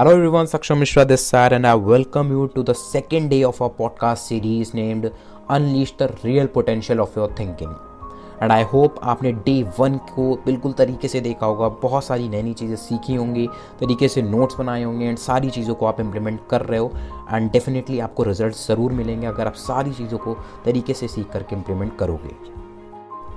Hello everyone, Saksham Mishra this side, and I welcome you to the second day of our podcast series named Unleash the Real Potential of Your Thinking. And I hope आपने day one को बिल्कुल तरीके से देखा होगा बहुत सारी नई नई चीज़ें सीखी होंगी तरीके से नोट्स बनाए होंगे एंड सारी चीज़ों को आप इम्प्लीमेंट कर रहे हो एंड डेफिनेटली आपको रिज़ल्ट ज़रूर मिलेंगे अगर आप सारी चीज़ों को तरीके से सीख करके इम्प्लीमेंट करोगे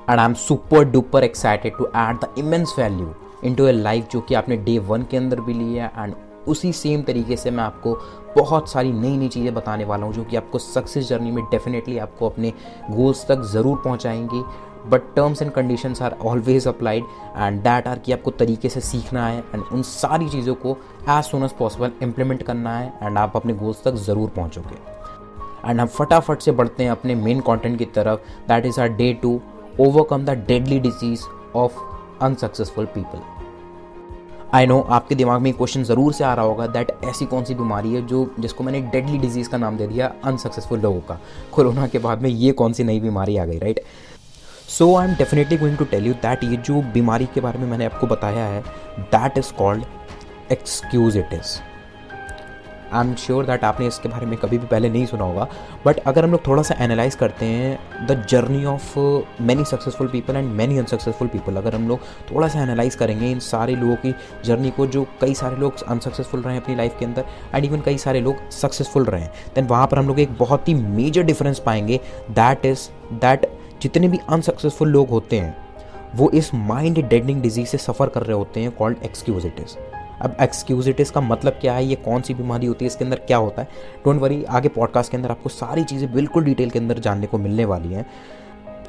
and I am super duper excited to add the immense value into a life जो कि आपने डे वन के अंदर भी ली है एंड उसी सेम तरीके से मैं आपको बहुत सारी नई नई चीज़ें बताने वाला हूँ, जो कि आपको सक्सेस जर्नी में डेफिनेटली आपको अपने गोल्स तक ज़रूर पहुँचाएँगी। But terms and conditions are always applied and that are कि आपको तरीके से सीखना है एंड उन सारी चीज़ों को as soon as possible implement करना है एंड आप अपने गोल्स तक ज़रूर पहुँचोगे। एंड हम फटाफट से बढ़ते हैं अपने मेन कॉन्टेंट की तरफ़ that is our day two overcome the deadly disease of unsuccessful people I know आपके दिमाग में क्वेश्चन ज़रूर से आ रहा होगा दैट ऐसी कौन सी बीमारी है जो, जिसको मैंने डेडली डिज़ीज़ का नाम दे दिया अनसक्सेसफुल लोगों का। कोरोना के बाद में ये कौन सी नई बीमारी आ गई right so I am definitely going to tell you that ये जो बीमारी के बारे में मैंने आपको बताया है that is called excusitis I am sure that आपने इसके बारे में कभी भी पहले नहीं सुना होगा बट अगर हम लोग थोड़ा सा एनालाइज करते हैं the journey of many successful people and many unsuccessful people अगर हम लोग थोड़ा सा एनालाइज करेंगे इन सारे लोगों की जर्नी को, जो कई सारे लोग अनसक्सेसफुल रहे हैं अपनी लाइफ के अंदर एंड इवन कई सारे लोग सक्सेसफुल रहे हैं देन वहाँ पर हम लोग एक बहुत ही मेजर डिफरेंस पाएँगे दैट इज़ दैट जितने भी अनसक्सेसफुल लोग होते हैं, वो इस माइंड डेडनिंग डिज़ीज़ से सफ़र कर रहे होते हैं कॉल्ड एक्सक्यूजिटिस अब एक्सक्यूजिटिस का मतलब क्या है? ये कौन सी बीमारी होती है? इसके अंदर क्या होता है? डोंट वरी आगे पॉडकास्ट के अंदर आपको सारी चीज़ें बिल्कुल डिटेल के अंदर जानने को मिलने वाली हैं।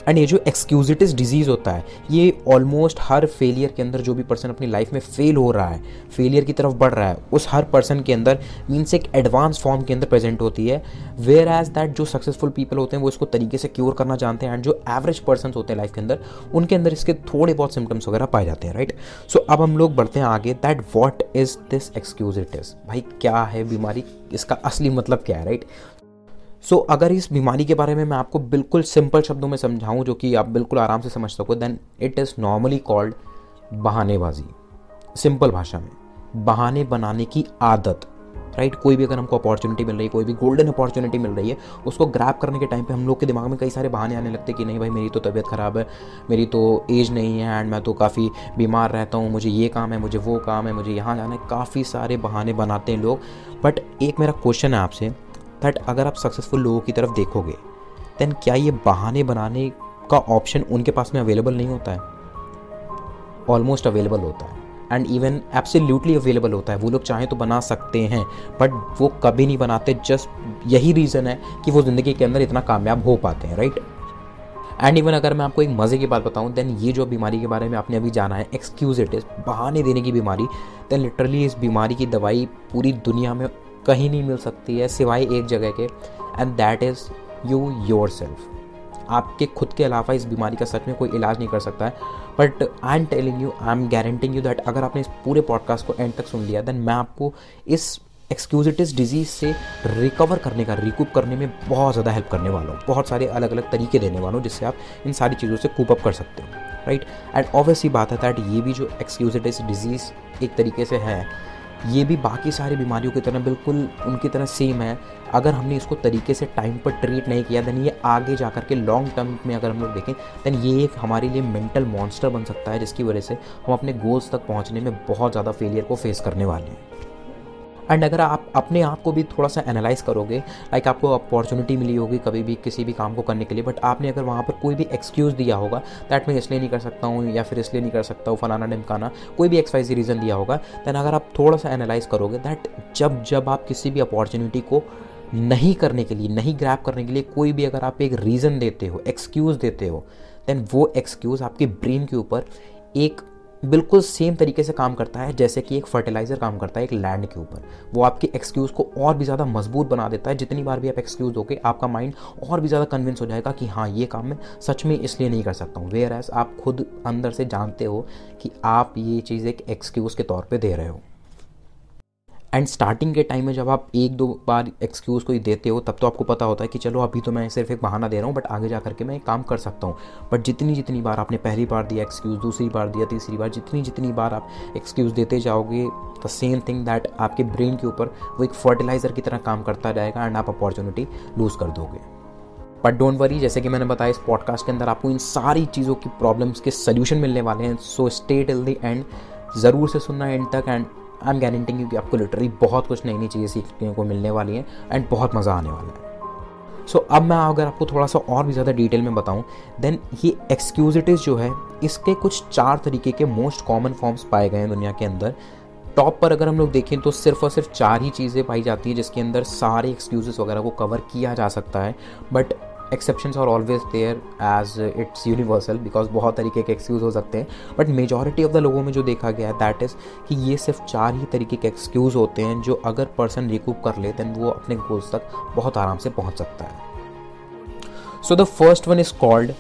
एंड ये जो एक्सक्यूजिटिस डिज़ीज़ होता है, ये ऑलमोस्ट हर फेलियर के अंदर जो भी पर्सन अपनी लाइफ में फेल हो रहा है फेलियर की तरफ़ बढ़ रहा है, उस हर पर्सन के अंदर मीन्स एक एडवांस फॉर्म के अंदर प्रेजेंट होती है। वेयर एज दैट जो सक्सेसफुल पीपल होते हैं, वो इसको तरीके से क्योर करना जानते हैं एंड जो एवरेज पर्सन होते हैं लाइफ के अंदर, उनके अंदर इसके थोड़े बहुत सिम्टम्स वगैरह पाए जाते हैं राइट सो अब हम लोग बढ़ते हैं आगे that what is this excusitis भाई क्या है बीमारी? इसका असली मतलब क्या है राइट सो so, अगर इस बीमारी के बारे में मैं आपको बिल्कुल सिंपल शब्दों में समझाऊं जो कि आप बिल्कुल आराम से समझ सको then it is normally called बहानेबाजी। Simple भाषा में बहाने बनाने की आदत राइट right? कोई भी अगर हमको अपॉर्चुनिटी मिल रही है कोई भी गोल्डन अपॉर्चुनिटी मिल रही है उसको ग्रैप करने के टाइम पे हम लोग के दिमाग में कई सारे बहाने आने लगते हैं कि नहीं भाई मेरी तो तबीयत ख़राब है मेरी तो एज नहीं है एंड मैं तो काफ़ी बीमार रहता हूँ मुझे ये काम है मुझे वो काम है मुझे यहाँ जाना है। काफ़ी सारे बहाने बनाते हैं लोग। बट एक मेरा क्वेश्चन है आपसे दैट अगर आप सक्सेसफुल लोगों की तरफ़ देखोगे देन क्या ये बहाने बनाने का ऑप्शन उनके पास में अवेलेबल नहीं होता है? ऑलमोस्ट अवेलेबल होता है। एंड इवन एब्सोल्युटली अवेलेबल होता है। वो लोग चाहें तो बना सकते हैं बट वो कभी नहीं बनाते। जस्ट यही रीज़न है कि वो ज़िंदगी के अंदर इतना कामयाब हो पाते हैं राइट एंड इवन अगर मैं आपको एक मज़े की बात बताऊँ देन ये जो बीमारी के बारे में आपने अभी जाना है एक्सक्यूज इट इज़ बहाने देने की बीमारी देन लिटरली इस बीमारी की दवाई पूरी दुनिया में कहीं नहीं मिल सकती है, सिवाय एक जगह के। And that is you yourself आपके खुद के अलावा इस बीमारी का सच में कोई इलाज नहीं कर सकता है। But I am telling you I am guaranteeing you that अगर आपने इस पूरे पॉडकास्ट को एंड तक सुन लिया देन मैं आपको इस एक्सक्यूजिटिस डिज़ीज़ से रिकवर करने का रिकूप करने में बहुत ज़्यादा हेल्प करने वाला हूँ। बहुत सारे अलग अलग तरीके देने वाला हूँ, जिससे आप इन सारी चीज़ों से कूप अप कर सकते हो राइट एंड ऑब्वियसली बात है दैट ये भी जो एक्सक्यूजिटिस डिज़ीज़ एक तरीके से है ये भी बाकी सारी बीमारियों की तरह बिल्कुल उनकी तरह सेम है। अगर हमने इसको तरीके से टाइम पर ट्रीट नहीं किया दैन ये आगे जा कर के लॉन्ग टर्म में अगर हम लोग देखें देन ये एक हमारे लिए मेंटल मॉन्स्टर बन सकता है, जिसकी वजह से हम अपने गोल्स तक पहुँचने में बहुत ज़्यादा फेलियर को फेस करने वाले हैं। एंड अगर आप अपने आप को भी थोड़ा सा एनालाइज करोगे लाइक आपको अपॉर्चुनिटी मिली होगी कभी भी किसी भी काम को करने के लिए बट आपने अगर वहाँ पर कोई भी एक्सक्यूज़ दिया होगा दैट मैं इसलिए नहीं कर सकता हूँ या फिर इसलिए नहीं कर सकता हूँ, फलाना ढिमकाना, कोई भी एक्सवाइजी रीज़न दिया होगा दैन अगर आप थोड़ा सा एनालाइज करोगे दैट जब जब आप किसी भी अपॉर्चुनिटी को नहीं करने के लिए, नहीं ग्रैप करने के लिए कोई भी अगर आप एक रीज़न देते हो एक्सक्यूज़ देते हो देन वो एक्सक्यूज़ आपके ब्रेन के ऊपर एक बिल्कुल सेम तरीके से काम करता है, जैसे कि एक फर्टिलाइज़र काम करता है एक लैंड के ऊपर। वो आपके एक्सक्यूज़ को और भी ज़्यादा मज़बूत बना देता है। जितनी बार भी आप एक्सक्यूज़ होकर आपका माइंड और भी ज़्यादा कन्विंस हो जाएगा कि हाँ ये काम मैं सच में इसलिए नहीं कर सकता हूँ। वेयर एज आप खुद अंदर से जानते हो कि आप ये चीज़ एक एक्सक्यूज़ के तौर पर दे रहे हो। एंड स्टार्टिंग के टाइम में जब आप एक दो बार एक्सक्यूज़ कोई देते हो, तब तो आपको पता होता है कि चलो, अभी तो मैं सिर्फ़ एक बहाना दे रहा हूँ बट आगे जा करके मैं काम कर सकता हूँ। बट जितनी जितनी बार आपने पहली बार दिया एक्सक्यूज़ दूसरी बार दिया, तीसरी बार, जितनी जितनी बार आप एक्सक्यूज़ देते जाओगे द सेम थिंग दैट आपके ब्रेन के ऊपर वो एक फर्टिलाइज़र की तरह काम करता रहेगा एंड आप अपॉर्चुनिटी लूज़ कर दोगे। बट डोंट वरी जैसे कि मैंने बताया, इस पॉडकास्ट के अंदर आपको इन सारी चीज़ों की प्रॉब्लम्स के सोल्यूशन मिलने वाले हैं so stay till the end ज़रूर से सुनना एंड तक and I am guaranteeing you कि आपको लिटरली बहुत कुछ नई नई चीज़ें सीखने को मिलने वाली हैं एंड बहुत मज़ा आने वाला है। सो so, अब मैं अगर आपको थोड़ा सा और भी ज़्यादा डिटेल में बताऊँ देन ये एक्सक्यूजिटिव जो है इसके कुछ चार तरीके के मोस्ट कॉमन फॉर्म्स पाए गए हैं दुनिया के अंदर। टॉप पर अगर हम लोग देखें तो सिर्फ़ और सिर्फ़ चार ही चीज़ें पाई जाती हैं जिसके अंदर सारे एक्सक्यूजेस वगैरह को कवर किया जा सकता है। But exceptions are always there as it's universal because बहुत तरीके के एक्सक्यूज़ हो सकते हैं। बट मेजॉरिटी ऑफ़ द लोगों में जो देखा गया है दैट इज़ कि ये सिर्फ़ चार ही तरीके के एक्सक्यूज़ होते हैं जो अगर पर्सन रिकूप कर ले दैन वो अपने गोल्स तक बहुत आराम से पहुँच सकता है। So the first one is called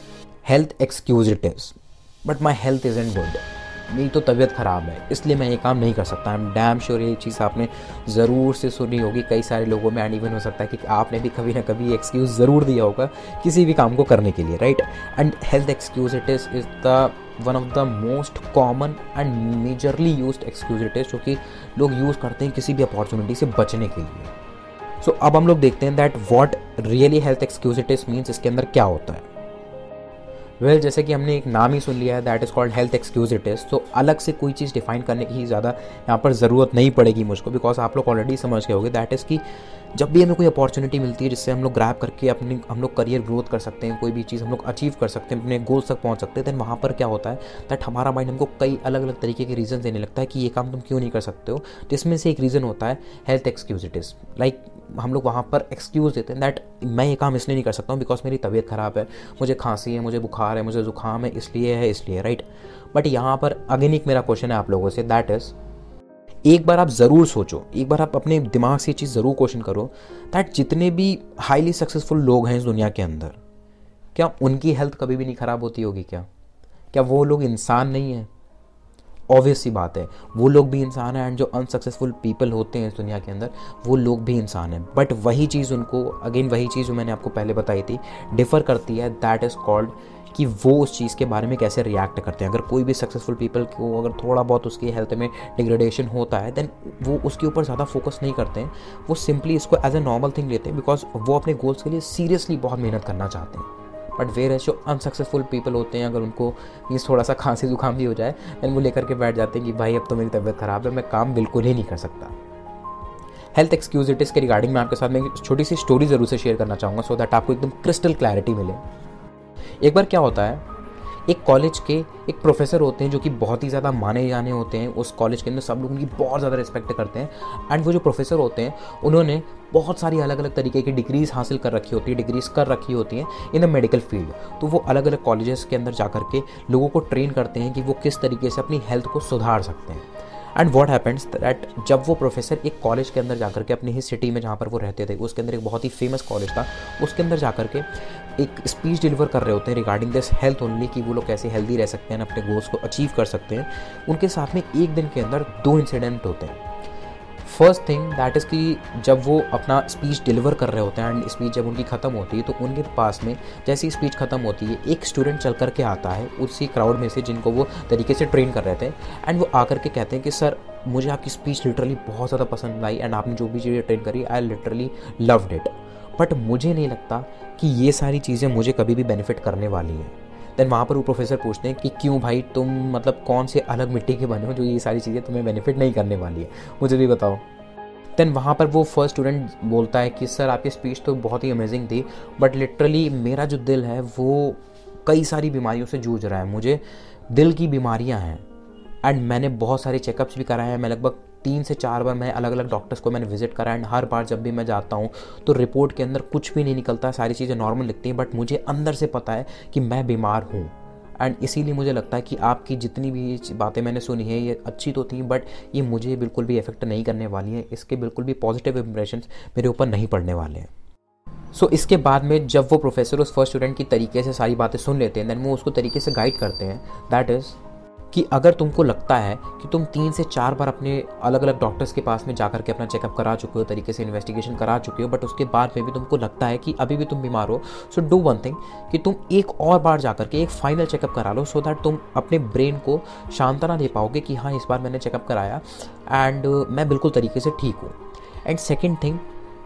health excusitis but my health is in good मेरी तो तबीयत ख़राब है। इसलिए मैं ये काम नहीं कर सकता। आई एम डैम श्योर ये चीज़ आपने ज़रूर से सुनी होगी। कई सारे लोगों में एंड इवन हो सकता है कि आपने भी कभी ना कभी एक्सक्यूज़ ज़रूर दिया होगा किसी भी काम को करने के लिए right and health excusitis is the one of the most common and majorly use excusitis जो कि लोग यूज़ करते हैं किसी भी अपॉर्चुनिटी से बचने के लिए। सो so, अब हम लोग देखते हैं that what really health excusitis means इसके अंदर क्या होता है। वेल well, जैसे कि हमने एक नाम ही सुन लिया है that is called health excusitis तो अलग से कोई चीज़ डिफाइन करने की ज़्यादा यहाँ पर ज़रूरत नहीं पड़ेगी मुझको बिकॉज़ आप लोग ऑलरेडी समझ गए होगे. दैट इज़ कि जब भी हमें कोई अपॉर्चुनिटी मिलती है जिससे हम लोग ग्रैप करके अपनी हम लोग करियर ग्रोथ कर सकते हैं कोई भी चीज़ हम लोग अचीव कर सकते हैं अपने गोल्स तक पहुँच सकते हैं देन वहाँ पर क्या होता है दैट हमारा माइंड हमको कई अलग अलग तरीके के रीज़न देने लगता है कि ये काम तुम क्यों नहीं कर सकते हो. जिसमें से एक रीज़न होता है हेल्थ एक्सक्यूजिटिव लाइक हम लोग वहाँ पर एक्सक्यूज़ देते हैं दैट मैं ये काम इसलिए नहीं कर सकता हूँ बिकॉज़ मेरी तबीयत ख़राब है, मुझे खांसी है, मुझे बुखार है, मुझे ज़ुकाम है, इसलिए है, इसलिए राइट बट यहाँ पर अगेन एक मेरा क्वेश्चन है आप लोगों से दैट इज़ एक बार आप ज़रूर सोचो, एक बार आप अपने दिमाग से ये चीज़ ज़रूर क्वेश्चन करो दैट जितने भी हाईली सक्सेसफुल लोग हैं इस दुनिया के अंदर, क्या उनकी हेल्थ कभी भी नहीं ख़राब होती होगी क्या? क्या वो लोग इंसान नहीं हैं? ऑब्वियस सी बात है। वो लोग भी इंसान हैं एंड जो अनसक्सेसफुल पीपल होते हैं इस दुनिया के अंदर, वो लोग भी इंसान हैं। बट वही चीज़ उनको अगेन वही चीज़ जो मैंने आपको पहले बताई थी डिफ़र करती है दैट इज़ कॉल्ड कि वो उस चीज़ के बारे में कैसे रिएक्ट करते हैं। अगर कोई भी सक्सेसफुल पीपल को अगर थोड़ा बहुत उसकी हेल्थ में डिग्रेडेशन होता है देन वो उसके ऊपर ज़्यादा फोकस नहीं करते हैं। वो सिंपली इसको एज ए नॉर्मल थिंग लेते हैं बिकॉज़ वो अपने गोल्स के लिए सीरियसली बहुत मेहनत करना चाहते हैं। बट वेर है जो अनसक्सेसफुल पीपल होते हैं, अगर उनको ये थोड़ा सा खांसी जुकाम भी हो जाए दैन वो लेकर के बैठ जाते हैं कि भाई अब तो मेरी तबीयत ख़राब है, मैं काम बिल्कुल ही नहीं कर सकता। हेल्थ एक्सक्यूज इट इसके रिगार्डिंग मैं आपके साथ में एक छोटी सी स्टोरी ज़रूर से शेयर करना चाहूँगा सो दैट आपको एकदम क्रिस्टल क्लैरिटी मिले। एक बार क्या होता है एक कॉलेज के एक प्रोफेसर होते हैं जो कि बहुत ही ज़्यादा माने जाने होते हैं। उस कॉलेज के अंदर सब लोग उनकी बहुत ज़्यादा रिस्पेक्ट करते हैं। एंड वो जो प्रोफेसर होते हैं, उन्होंने बहुत सारी अलग अलग तरीके की डिग्रीज हासिल कर रखी होती है डिग्रीज कर रखी होती हैं इन द मेडिकल फ़ील्ड तो वो अलग अलग कॉलेजेस के अंदर जा करके लोगों को ट्रेन करते हैं कि वो किस तरीके से अपनी हेल्थ को सुधार सकते हैं। एंड वॉट हैपन्स दैट जब वो प्रोफेसर एक कॉलेज के अंदर जाकर के अपनी ही सिटी में जहाँ पर वो रहते थे, उसके अंदर एक बहुत ही फ़ेमस कॉलेज था, उसके अंदर जाकर के एक स्पीच डिलीवर कर रहे होते हैं रिगार्डिंग दिस हेल्थ ओनली कि वो लोग कैसे हेल्दी रह सकते हैं, अपने गोल्स को अचीव कर सकते हैं। उनके साथ में एक दिन के अंदर दो इंसिडेंट होते हैं। फ़र्स्ट थिंग दैट इज़ कि जब वो अपना स्पीच डिलीवर कर रहे होते हैं एंड स्पीच जब उनकी ख़त्म होती है तो उनके पास में जैसे स्पीच ख़त्म होती है, एक स्टूडेंट चल कर के आता है, उसी क्राउड में से जिनको वो तरीके से ट्रेन कर रहे थे एंड वो आकर के कहते हैं कि, सर, मुझे आपकी स्पीच लिटरली बहुत ज़्यादा पसंद आई एंड आपने जो भी चीज़ें ट्रेन करी I literally loved it but मुझे नहीं लगता कि ये सारी चीज़ें मुझे कभी भी बेनिफिट करने वाली हैं। देन वहाँ पर वो प्रोफेसर पूछते हैं कि क्यों भाई तुम मतलब कौन से अलग मिट्टी के बने हो जो ये सारी चीज़ें तुम्हें बेनिफिट नहीं करने वाली है? मुझे भी बताओ। देन वहाँ पर वो फ़र्स्ट स्टूडेंट बोलता है कि, सर, आपकी स्पीच तो बहुत ही अमेजिंग थी बट लिटरली मेरा जो दिल है वो कई सारी बीमारियों से जूझ रहा है। मुझे दिल की बीमारियाँ हैं एंड मैंने बहुत सारे चेकअप्स भी कराए हैं। मैं लगभग तीन से चार बार मैं अलग अलग डॉक्टर्स को मैंने विज़िट करा एंड हर बार जब भी मैं जाता हूँ तो रिपोर्ट के अंदर कुछ भी नहीं निकलता सारी चीज़ें नॉर्मल लिखती हैं बट मुझे अंदर से पता है कि मैं बीमार हूँ। एंड इसीलिए मुझे लगता है कि आपकी जितनी भी बातें मैंने सुनी है ये अच्छी तो थी बट ये मुझे बिल्कुल भी इफ़ेक्ट नहीं करने वाली हैं। इसके बिल्कुल भी पॉजिटिव इंप्रेशन मेरे ऊपर नहीं पड़ने वाले हैं। सो so, इसके बाद में जब वो प्रोफेसर उस फ़र्स्ट स्टूडेंट की तरीके से सारी बातें सुन लेते हैं देन वो उसको तरीके से गाइड करते हैं दैट इज़ कि अगर तुमको लगता है कि तुम तीन से चार बार अपने अलग अलग डॉक्टर्स के पास में जाकर के अपना चेकअप करा चुके हो, तरीके से इन्वेस्टिगेशन करा चुके हो बट उसके बाद में भी तुमको लगता है कि अभी भी तुम बीमार हो सो डू वन थिंग कि तुम एक और बार जाकर के एक फाइनल चेकअप करा लो सो so दैट तुम अपने ब्रेन को शांतना दे पाओगे कि हाँ इस बार मैंने चेकअप कराया एंड मैं बिल्कुल तरीके से ठीक हूँ। And second thing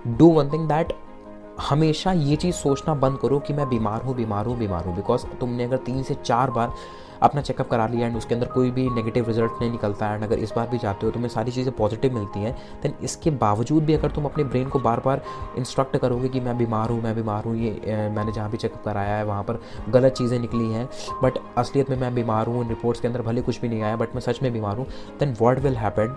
do one thing that हमेशा ये चीज़ सोचना बंद करो कि मैं बीमार हूँ बीमार हूँ बीमार हूँ बिकॉज़ तुमने अगर तीन से चार बार अपना चेकअप करा लिया एंड उसके अंदर कोई भी नेगेटिव रिज़ल्ट नहीं निकलता एंड अगर इस बार भी जाते हो तुम्हें सारी चीज़ें पॉजिटिव मिलती हैं देन इसके बावजूद भी अगर तुम अपने ब्रेन को बार बार इंस्ट्रक्ट करोगे कि मैं बीमार हूँ, मैं बीमार हूँ, ये मैंने जहाँ भी चेकअप कराया है, वहाँ पर गलत चीज़ें निकली हैं बट असलियत में मैं बीमार हूँ रिपोर्ट्स के अंदर भले कुछ भी नहीं आया बट मैं सच में बीमार हूँ then what will happen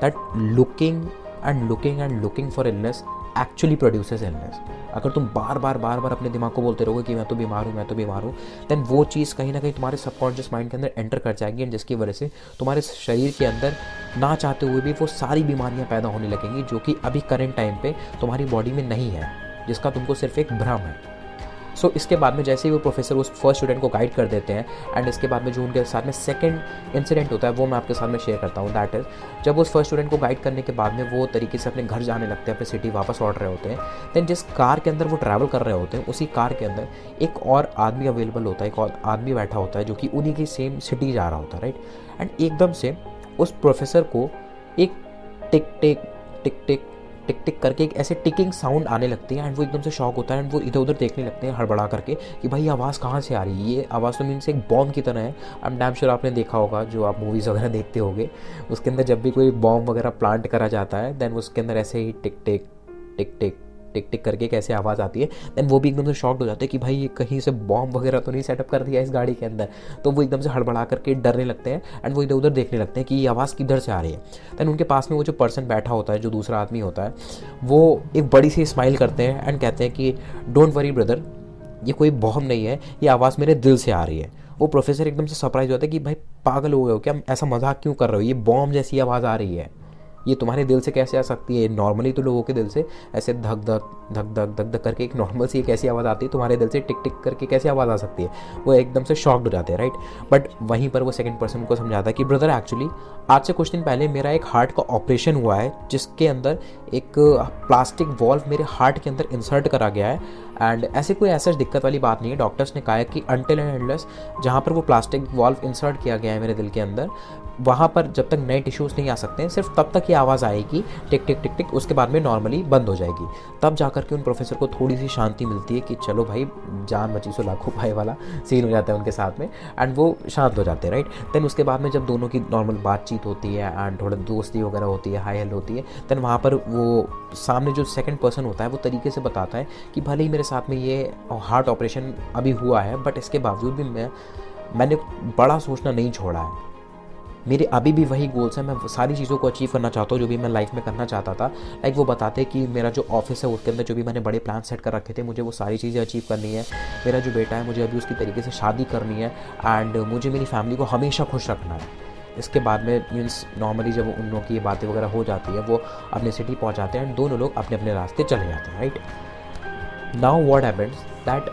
that looking and looking and looking for illness actually produces illness अगर तुम बार बार बार बार अपने दिमाग को बोलते रहोगे कि मैं तो बीमार हूँ, मैं तो बीमार हूँ देन वो चीज़ कहीं ना कहीं तुम्हारे सबकॉन्शियस माइंड के अंदर एंटर कर जाएगी एंड जिसकी वजह से तुम्हारे शरीर के अंदर ना चाहते हुए भी वो सारी बीमारियाँ पैदा होने लगेंगी जो कि अभी करेंट टाइम पर तुम्हारी बॉडी में नहीं है, जिसका तुमको सिर्फ़ एक भ्रम है। सो so, इसके बाद में जैसे ही वो प्रोफेसर उस फ़र्स्ट स्टूडेंट को गाइड कर देते हैं एंड इसके बाद में जो उनके साथ में सेकंड इंसिडेंट होता है वो मैं आपके साथ में शेयर करता हूँ दैट इज़ जब उस फ़र्स्ट स्टूडेंट को गाइड करने के बाद में वो तरीके से अपने घर जाने लगते हैं अपने सिटी वापस लौट रहे होते हैं। देन जिस कार के अंदर वो ट्रैवल कर रहे होते हैं उसी कार के अंदर एक और आदमी अवेलेबल होता है एक और आदमी बैठा होता है जो कि उन्हीं की सेम सिटी जा रहा होता है राइट एंड एकदम से उस प्रोफेसर को एक टिक टिक टिक टिक टिक टिक करके एक ऐसे टिकिंग साउंड आने लगती है, एंड वो एकदम से शॉक होता है, एंड वो इधर उधर देखने लगते हैं, हड़बड़ा करके कि भाई आवाज़ कहाँ से आ रही है? ये आवाज़ तो मीन्स एक बॉम्ब की तरह है। आई एम डैम श्योर आपने देखा होगा, जो आप मूवीज़ वगैरह देखते होगे, उसके अंदर जब भी कोई बॉम्ब वगैरह प्लांट करा जाता है देन उसके अंदर ऐसे ही टिक टिक टिक टिक टिक टिक करके कैसे आवाज़ आती है देन वो भी एकदम से शॉक हो जाते हैं कि भाई कहीं से बॉम्ब वगैरह तो नहीं सेटअप कर दिया इस गाड़ी के अंदर। तो वो एकदम से हड़बड़ा करके डरने लगते हैं एंड वो इधर उधर देखने लगते हैं कि ये आवाज़ किधर से आ रही है। देन उनके पास में वो जो पर्सन बैठा होता है, जो दूसरा आदमी होता है, वो एक बड़ी सी स्माइल करते हैं एंड कहते हैं कि डोंट वरी ब्रदर ये कोई बॉम्ब नहीं है, ये आवाज़ मेरे दिल से आ रही है। वो प्रोफेसर एकदम से सरप्राइज़ होता है कि, भाई पागल हो गए हो क्या? ऐसा मज़ाक क्यों कर रहे हो? ये बॉम्ब जैसी आवाज़ आ रही है। ये तुम्हारे दिल से कैसे आ सकती है? नॉर्मली तो लोगों के दिल से ऐसे धक धक धक धक धक धक करके एक नॉर्मल सी एक ऐसी आवाज़ आती है, तुम्हारे दिल से टिक टिक करके कैसे आवाज़ आ सकती है? वो एकदम से शॉक्ड हो जाते हैं राइट बट वहीं पर वो सेकेंड पर्सन को समझाता है कि ब्रदर एक्चुअली आज से कुछ दिन पहले मेरा एक हार्ट का ऑपरेशन हुआ है, जिसके अंदर एक प्लास्टिक वॉल्व मेरे हार्ट के अंदर इंसर्ट करा गया है। एंड ऐसे कोई ऐसा दिक्कत वाली बात नहीं है। डॉक्टर्स ने कहा है कि अनटिल एंड एंडलेस जहाँ पर वो प्लास्टिक वॉल्व इंसर्ट किया गया है मेरे दिल के अंदर वहाँ पर जब तक नए टिश्यूज़ नहीं आ सकते, सिर्फ़ तब तक ये आवाज़ आएगी, टिक टिक टिक टिक, उसके बाद में नॉर्मली बंद हो जाएगी। तब जा कर के उन प्रोफेसर को थोड़ी सी शांति मिलती है कि चलो भाई, जान बची सो लाखों भाई वाला सीन हो जाता है उनके साथ में एंड वो शांत हो जाते हैं राइट देन उसके बाद में जब दोनों की नॉर्मल बातचीत होती है एंड थोड़ा दोस्ती वगैरह होती है हाई हेल होती है देन वहाँ पर वो सामने जो सेकेंड पर्सन होता है, वो तरीके से बताता है कि भले ही मेरे साथ में ये हार्ट ऑपरेशन अभी हुआ है बट इसके बावजूद भी मैं, मैंने बड़ा सोचना नहीं छोड़ा है। मेरे अभी भी वही गोल्स हैं। मैं सारी चीज़ों को अचीव करना चाहता हूँ, जो भी मैं लाइफ में करना चाहता था। लाइक वो बताते कि मेरा जो ऑफ़िस है, उसके अंदर जो भी मैंने बड़े प्लान सेट कर रखे थे, मुझे वो सारी चीज़ें अचीव करनी है। मेरा जो बेटा है, मुझे अभी उसकी तरीके से शादी करनी है। एंड मुझे मेरी फैमिली को हमेशा खुश रखना है। इसके बाद में मीन्स नॉर्मली जब उन लोगों की बातें वगैरह हो जाती है, वो अपने सिटी पहुँच जाते हैं। एंड दोनों लोग अपने अपने रास्ते चले जाते हैं right now what happens that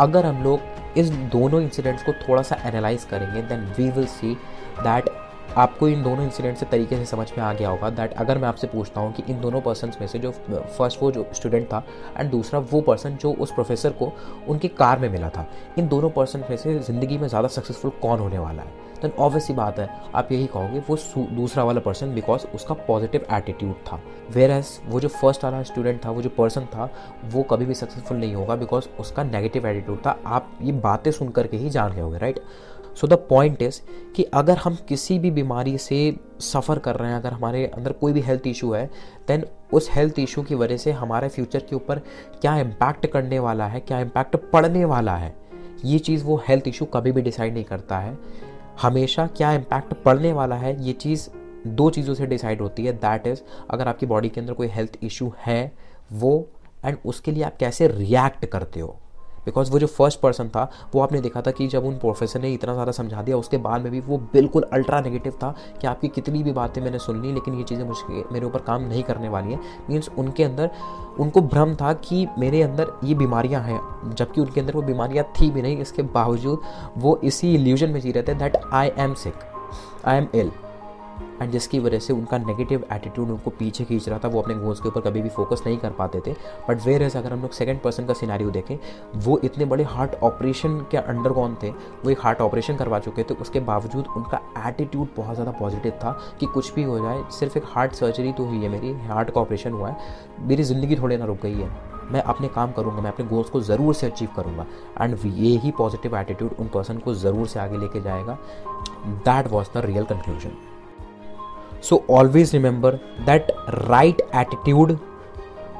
अगर हम लोग इस दोनों इंसिडेंट्स को थोड़ा सा एनालाइज करेंगे then we will see that आपको इन दोनों इंसिडेंट से तरीके से समझ में आ गया होगा दैट अगर मैं आपसे पूछता हूँ कि इन दोनों पर्सन में से जो फ़र्स्ट वो जो स्टूडेंट था एंड दूसरा वो पर्सन जो उस प्रोफेसर को उनकी कार में मिला था, इन दोनों पर्सन में से ज़िंदगी में ज़्यादा सक्सेसफुल कौन होने वाला है? देन ऑब्वियस ही बात है, आप यही कहोगे वो दूसरा वाला पर्सन बिकॉज़ उसका पॉजिटिव एटीट्यूड था। वेर एज वो जो फ़र्स्ट वाला स्टूडेंट था, वो जो पर्सन था, वो कभी भी सक्सेसफुल नहीं होगा बिकॉज़ उसका नेगेटिव एटीट्यूड था। आप ये बातें सुन करके ही जान गए होगे right so the point is कि अगर हम किसी भी बीमारी से सफ़र कर रहे हैं, अगर हमारे अंदर कोई भी हेल्थ इशू है देन उस हेल्थ इशू की वजह से हमारे फ्यूचर के ऊपर क्या इम्पैक्ट करने वाला है, क्या इम्पैक्ट पड़ने वाला है, ये चीज़ वो हेल्थ इशू कभी भी डिसाइड नहीं करता है। हमेशा क्या इम्पैक्ट पड़ने वाला है, ये चीज़ दो चीज़ों से डिसाइड होती है। दैट इज़ अगर आपकी बॉडी के अंदर कोई हेल्थ इशू है, वो एंड उसके लिए आप कैसे रिएक्ट करते हो। बिकॉज़ वो जो फ़र्स्ट पर्सन था, वो आपने देखा था कि जब उन प्रोफेसर ने इतना ज़्यादा समझा दिया, उसके बाद में भी वो बिल्कुल अल्ट्रा नेगेटिव था कि आपकी कितनी भी बातें मैंने सुन ली, लेकिन ये चीज़ें मुझे, मेरे ऊपर काम नहीं करने वाली हैं। मीन्स उनके अंदर, उनको भ्रम था कि मेरे अंदर ये बीमारियाँ हैं, जबकि उनके अंदर वो बीमारियाँ थी भी नहीं। इसके बावजूद वो इसी इल्यूजन में जी रहे थे that I am sick I am ill and जिसकी वजह से उनका नेगेटिव एटीट्यूड उनको पीछे खींच रहा था, वो अपने गोल्स के ऊपर कभी भी फोकस नहीं कर पाते थे। बट वेर एज अगर हम लोग सेकेंड पर्सन का सिनारियो देखें, वो इतने बड़े हार्ट ऑपरेशन के अंडर कौन थे? वो एक हार्ट ऑपरेशन करवा चुके थे। उसके बावजूद उनका एटीट्यूड बहुत ज़्यादा पॉजिटिव था कि कुछ भी हो जाए, सिर्फ़ एक हार्ट सर्जरी तो हुई है मेरी हार्ट का ऑपरेशन हुआ है। मेरी ज़िंदगी थोड़ी ना रुक गई है। मैं अपने काम करूँगा, मैं अपने गोल्स को ज़रूर से अचीव करूँगा। एंड ये ही पॉजिटिव एटीट्यूड उन पर्सन को ज़रूर से आगे लेके जाएगा। That was the real conclusion so always remember that right attitude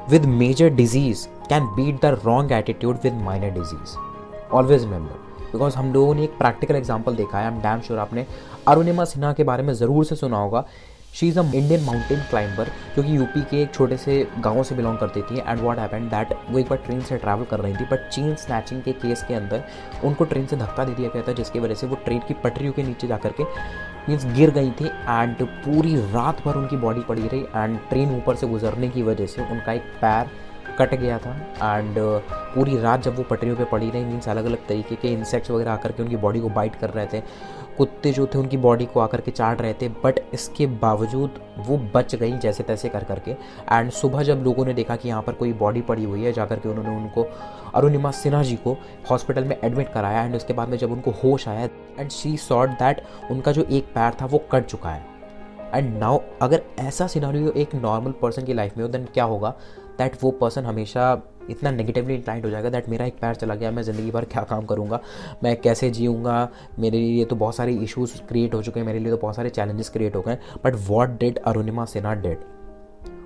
with major disease can beat the wrong attitude with minor disease always remember because हम लोगों ने एक प्रैक्टिकल एग्ज़ाम्पल देखा है। हम डैम श्योर आपने अरुणिमा सिन्हा के बारे में ज़रूर से सुना होगा। She is a Indian mountain climber जो कि यूपी के एक छोटे से गाँव से बिलोंग करती थी एंड वॉट हैपेंड दैट वो एक बार ट्रेन से ट्रैवल कर रही थी बट चेन स्नैचिंग के केस के अंदर उनको ट्रेन से धक्का दे दिया गया था, जिसकी वजह से वो ट्रेन की पटरियों के नीचे जा करके मीन्स गिर गई थी एंड पूरी रात भर उनकी बॉडी पड़ी रही एंड ट्रेन ऊपर से गुजरने की वजह से उनका एक पैर कट गया था एंड पूरी रात जब वो पटरियों पे पड़ी रही मीन्स अलग अलग तरीके के इंसेक्ट्स वगैरह आकर के उनकी बॉडी को बाइट कर रहे थे। कुत्ते जो थे उनकी बॉडी को आकर के चाट रहे थे बट इसके बावजूद वो बच गई जैसे तैसे कर करके। एंड सुबह जब लोगों ने देखा कि यहाँ पर कोई बॉडी पड़ी हुई है, जाकर के उन्होंने उनको अरुणिमा सिन्हा जी को हॉस्पिटल में एडमिट कराया एंड उसके बाद में जब उनको होश आया एंड शी सॉट दैट उनका जो एक पैर था वो कट चुका है। एंड नाउ अगर ऐसा सिनारियो एक नॉर्मल पर्सन की लाइफ में हो देन क्या होगा? दैट वो पर्सन हमेशा इतना नेगेटिवली इंक्लाइंड हो जाएगा दैट मेरा एक पैर चला गया, मैं ज़िंदगी भर क्या काम करूँगा? मैं कैसे जीऊँगा? मेरे लिए तो बहुत सारे इशूज़ क्रिएट हो चुके हैं, मेरे लिए तो बहुत सारे चैलेंजेस क्रिएट हो गए but what did Arunima Sinha did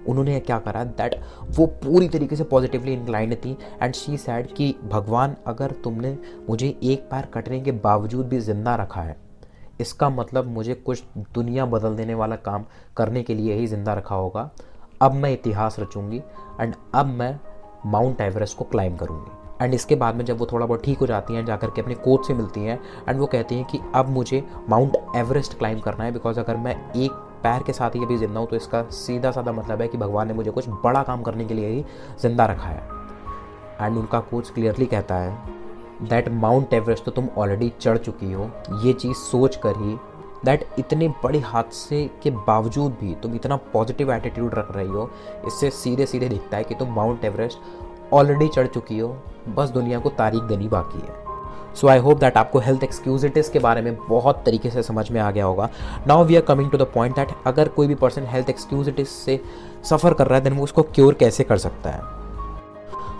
उन्होंने क्या करा दैट वो पूरी तरीके से पॉजिटिवली इंक्लाइंड थी एंड शी सैड कि, भगवान, अगर तुमने मुझे एक पैर कटने के बावजूद भी ज़िंदा रखा है, इसका मतलब मुझे कुछ दुनिया बदल देने वाला काम करने के लिए ही ज़िंदा रखा होगा। अब मैं इतिहास रचूँगी एंड अब मैं माउंट एवरेस्ट को क्लाइम करूँगी। एंड इसके बाद में जब वो थोड़ा बहुत ठीक हो जाती हैं, जाकर के अपने कोच से मिलती हैं एंड वो कहती हैं कि अब मुझे माउंट एवरेस्ट क्लाइम करना है बिकॉज़ अगर मैं एक पैर के साथ ही अभी ज़िंदा हूँ तो इसका सीधा साधा मतलब है कि भगवान ने मुझे कुछ बड़ा काम करने के लिए ही ज़िंदा रखा है। एंड उनका कोच क्लियरली कहता है दैट माउंट एवरेस्ट तो तुम ऑलरेडी चढ़ चुकी हो, ये चीज़ सोच कर ही दैट इतने बड़े हादसे के बावजूद भी तुम इतना पॉजिटिव एटीट्यूड रख रही हो, इससे सीधे सीधे दिखता है कि तुम माउंट एवरेस्ट ऑलरेडी चढ़ चुकी हो, बस दुनिया को तारीख देनी बाकी है। सो आई होप दैट आपको हेल्थ एक्सक्यूजिटिस के बारे में बहुत तरीके से समझ में आ गया होगा। Now we are coming to the point that अगर कोई भी पर्सन हेल्थ एक्सक्यूजिटिस से सफ़र कर रहा है देन वो उसको क्योर कैसे कर सकता है?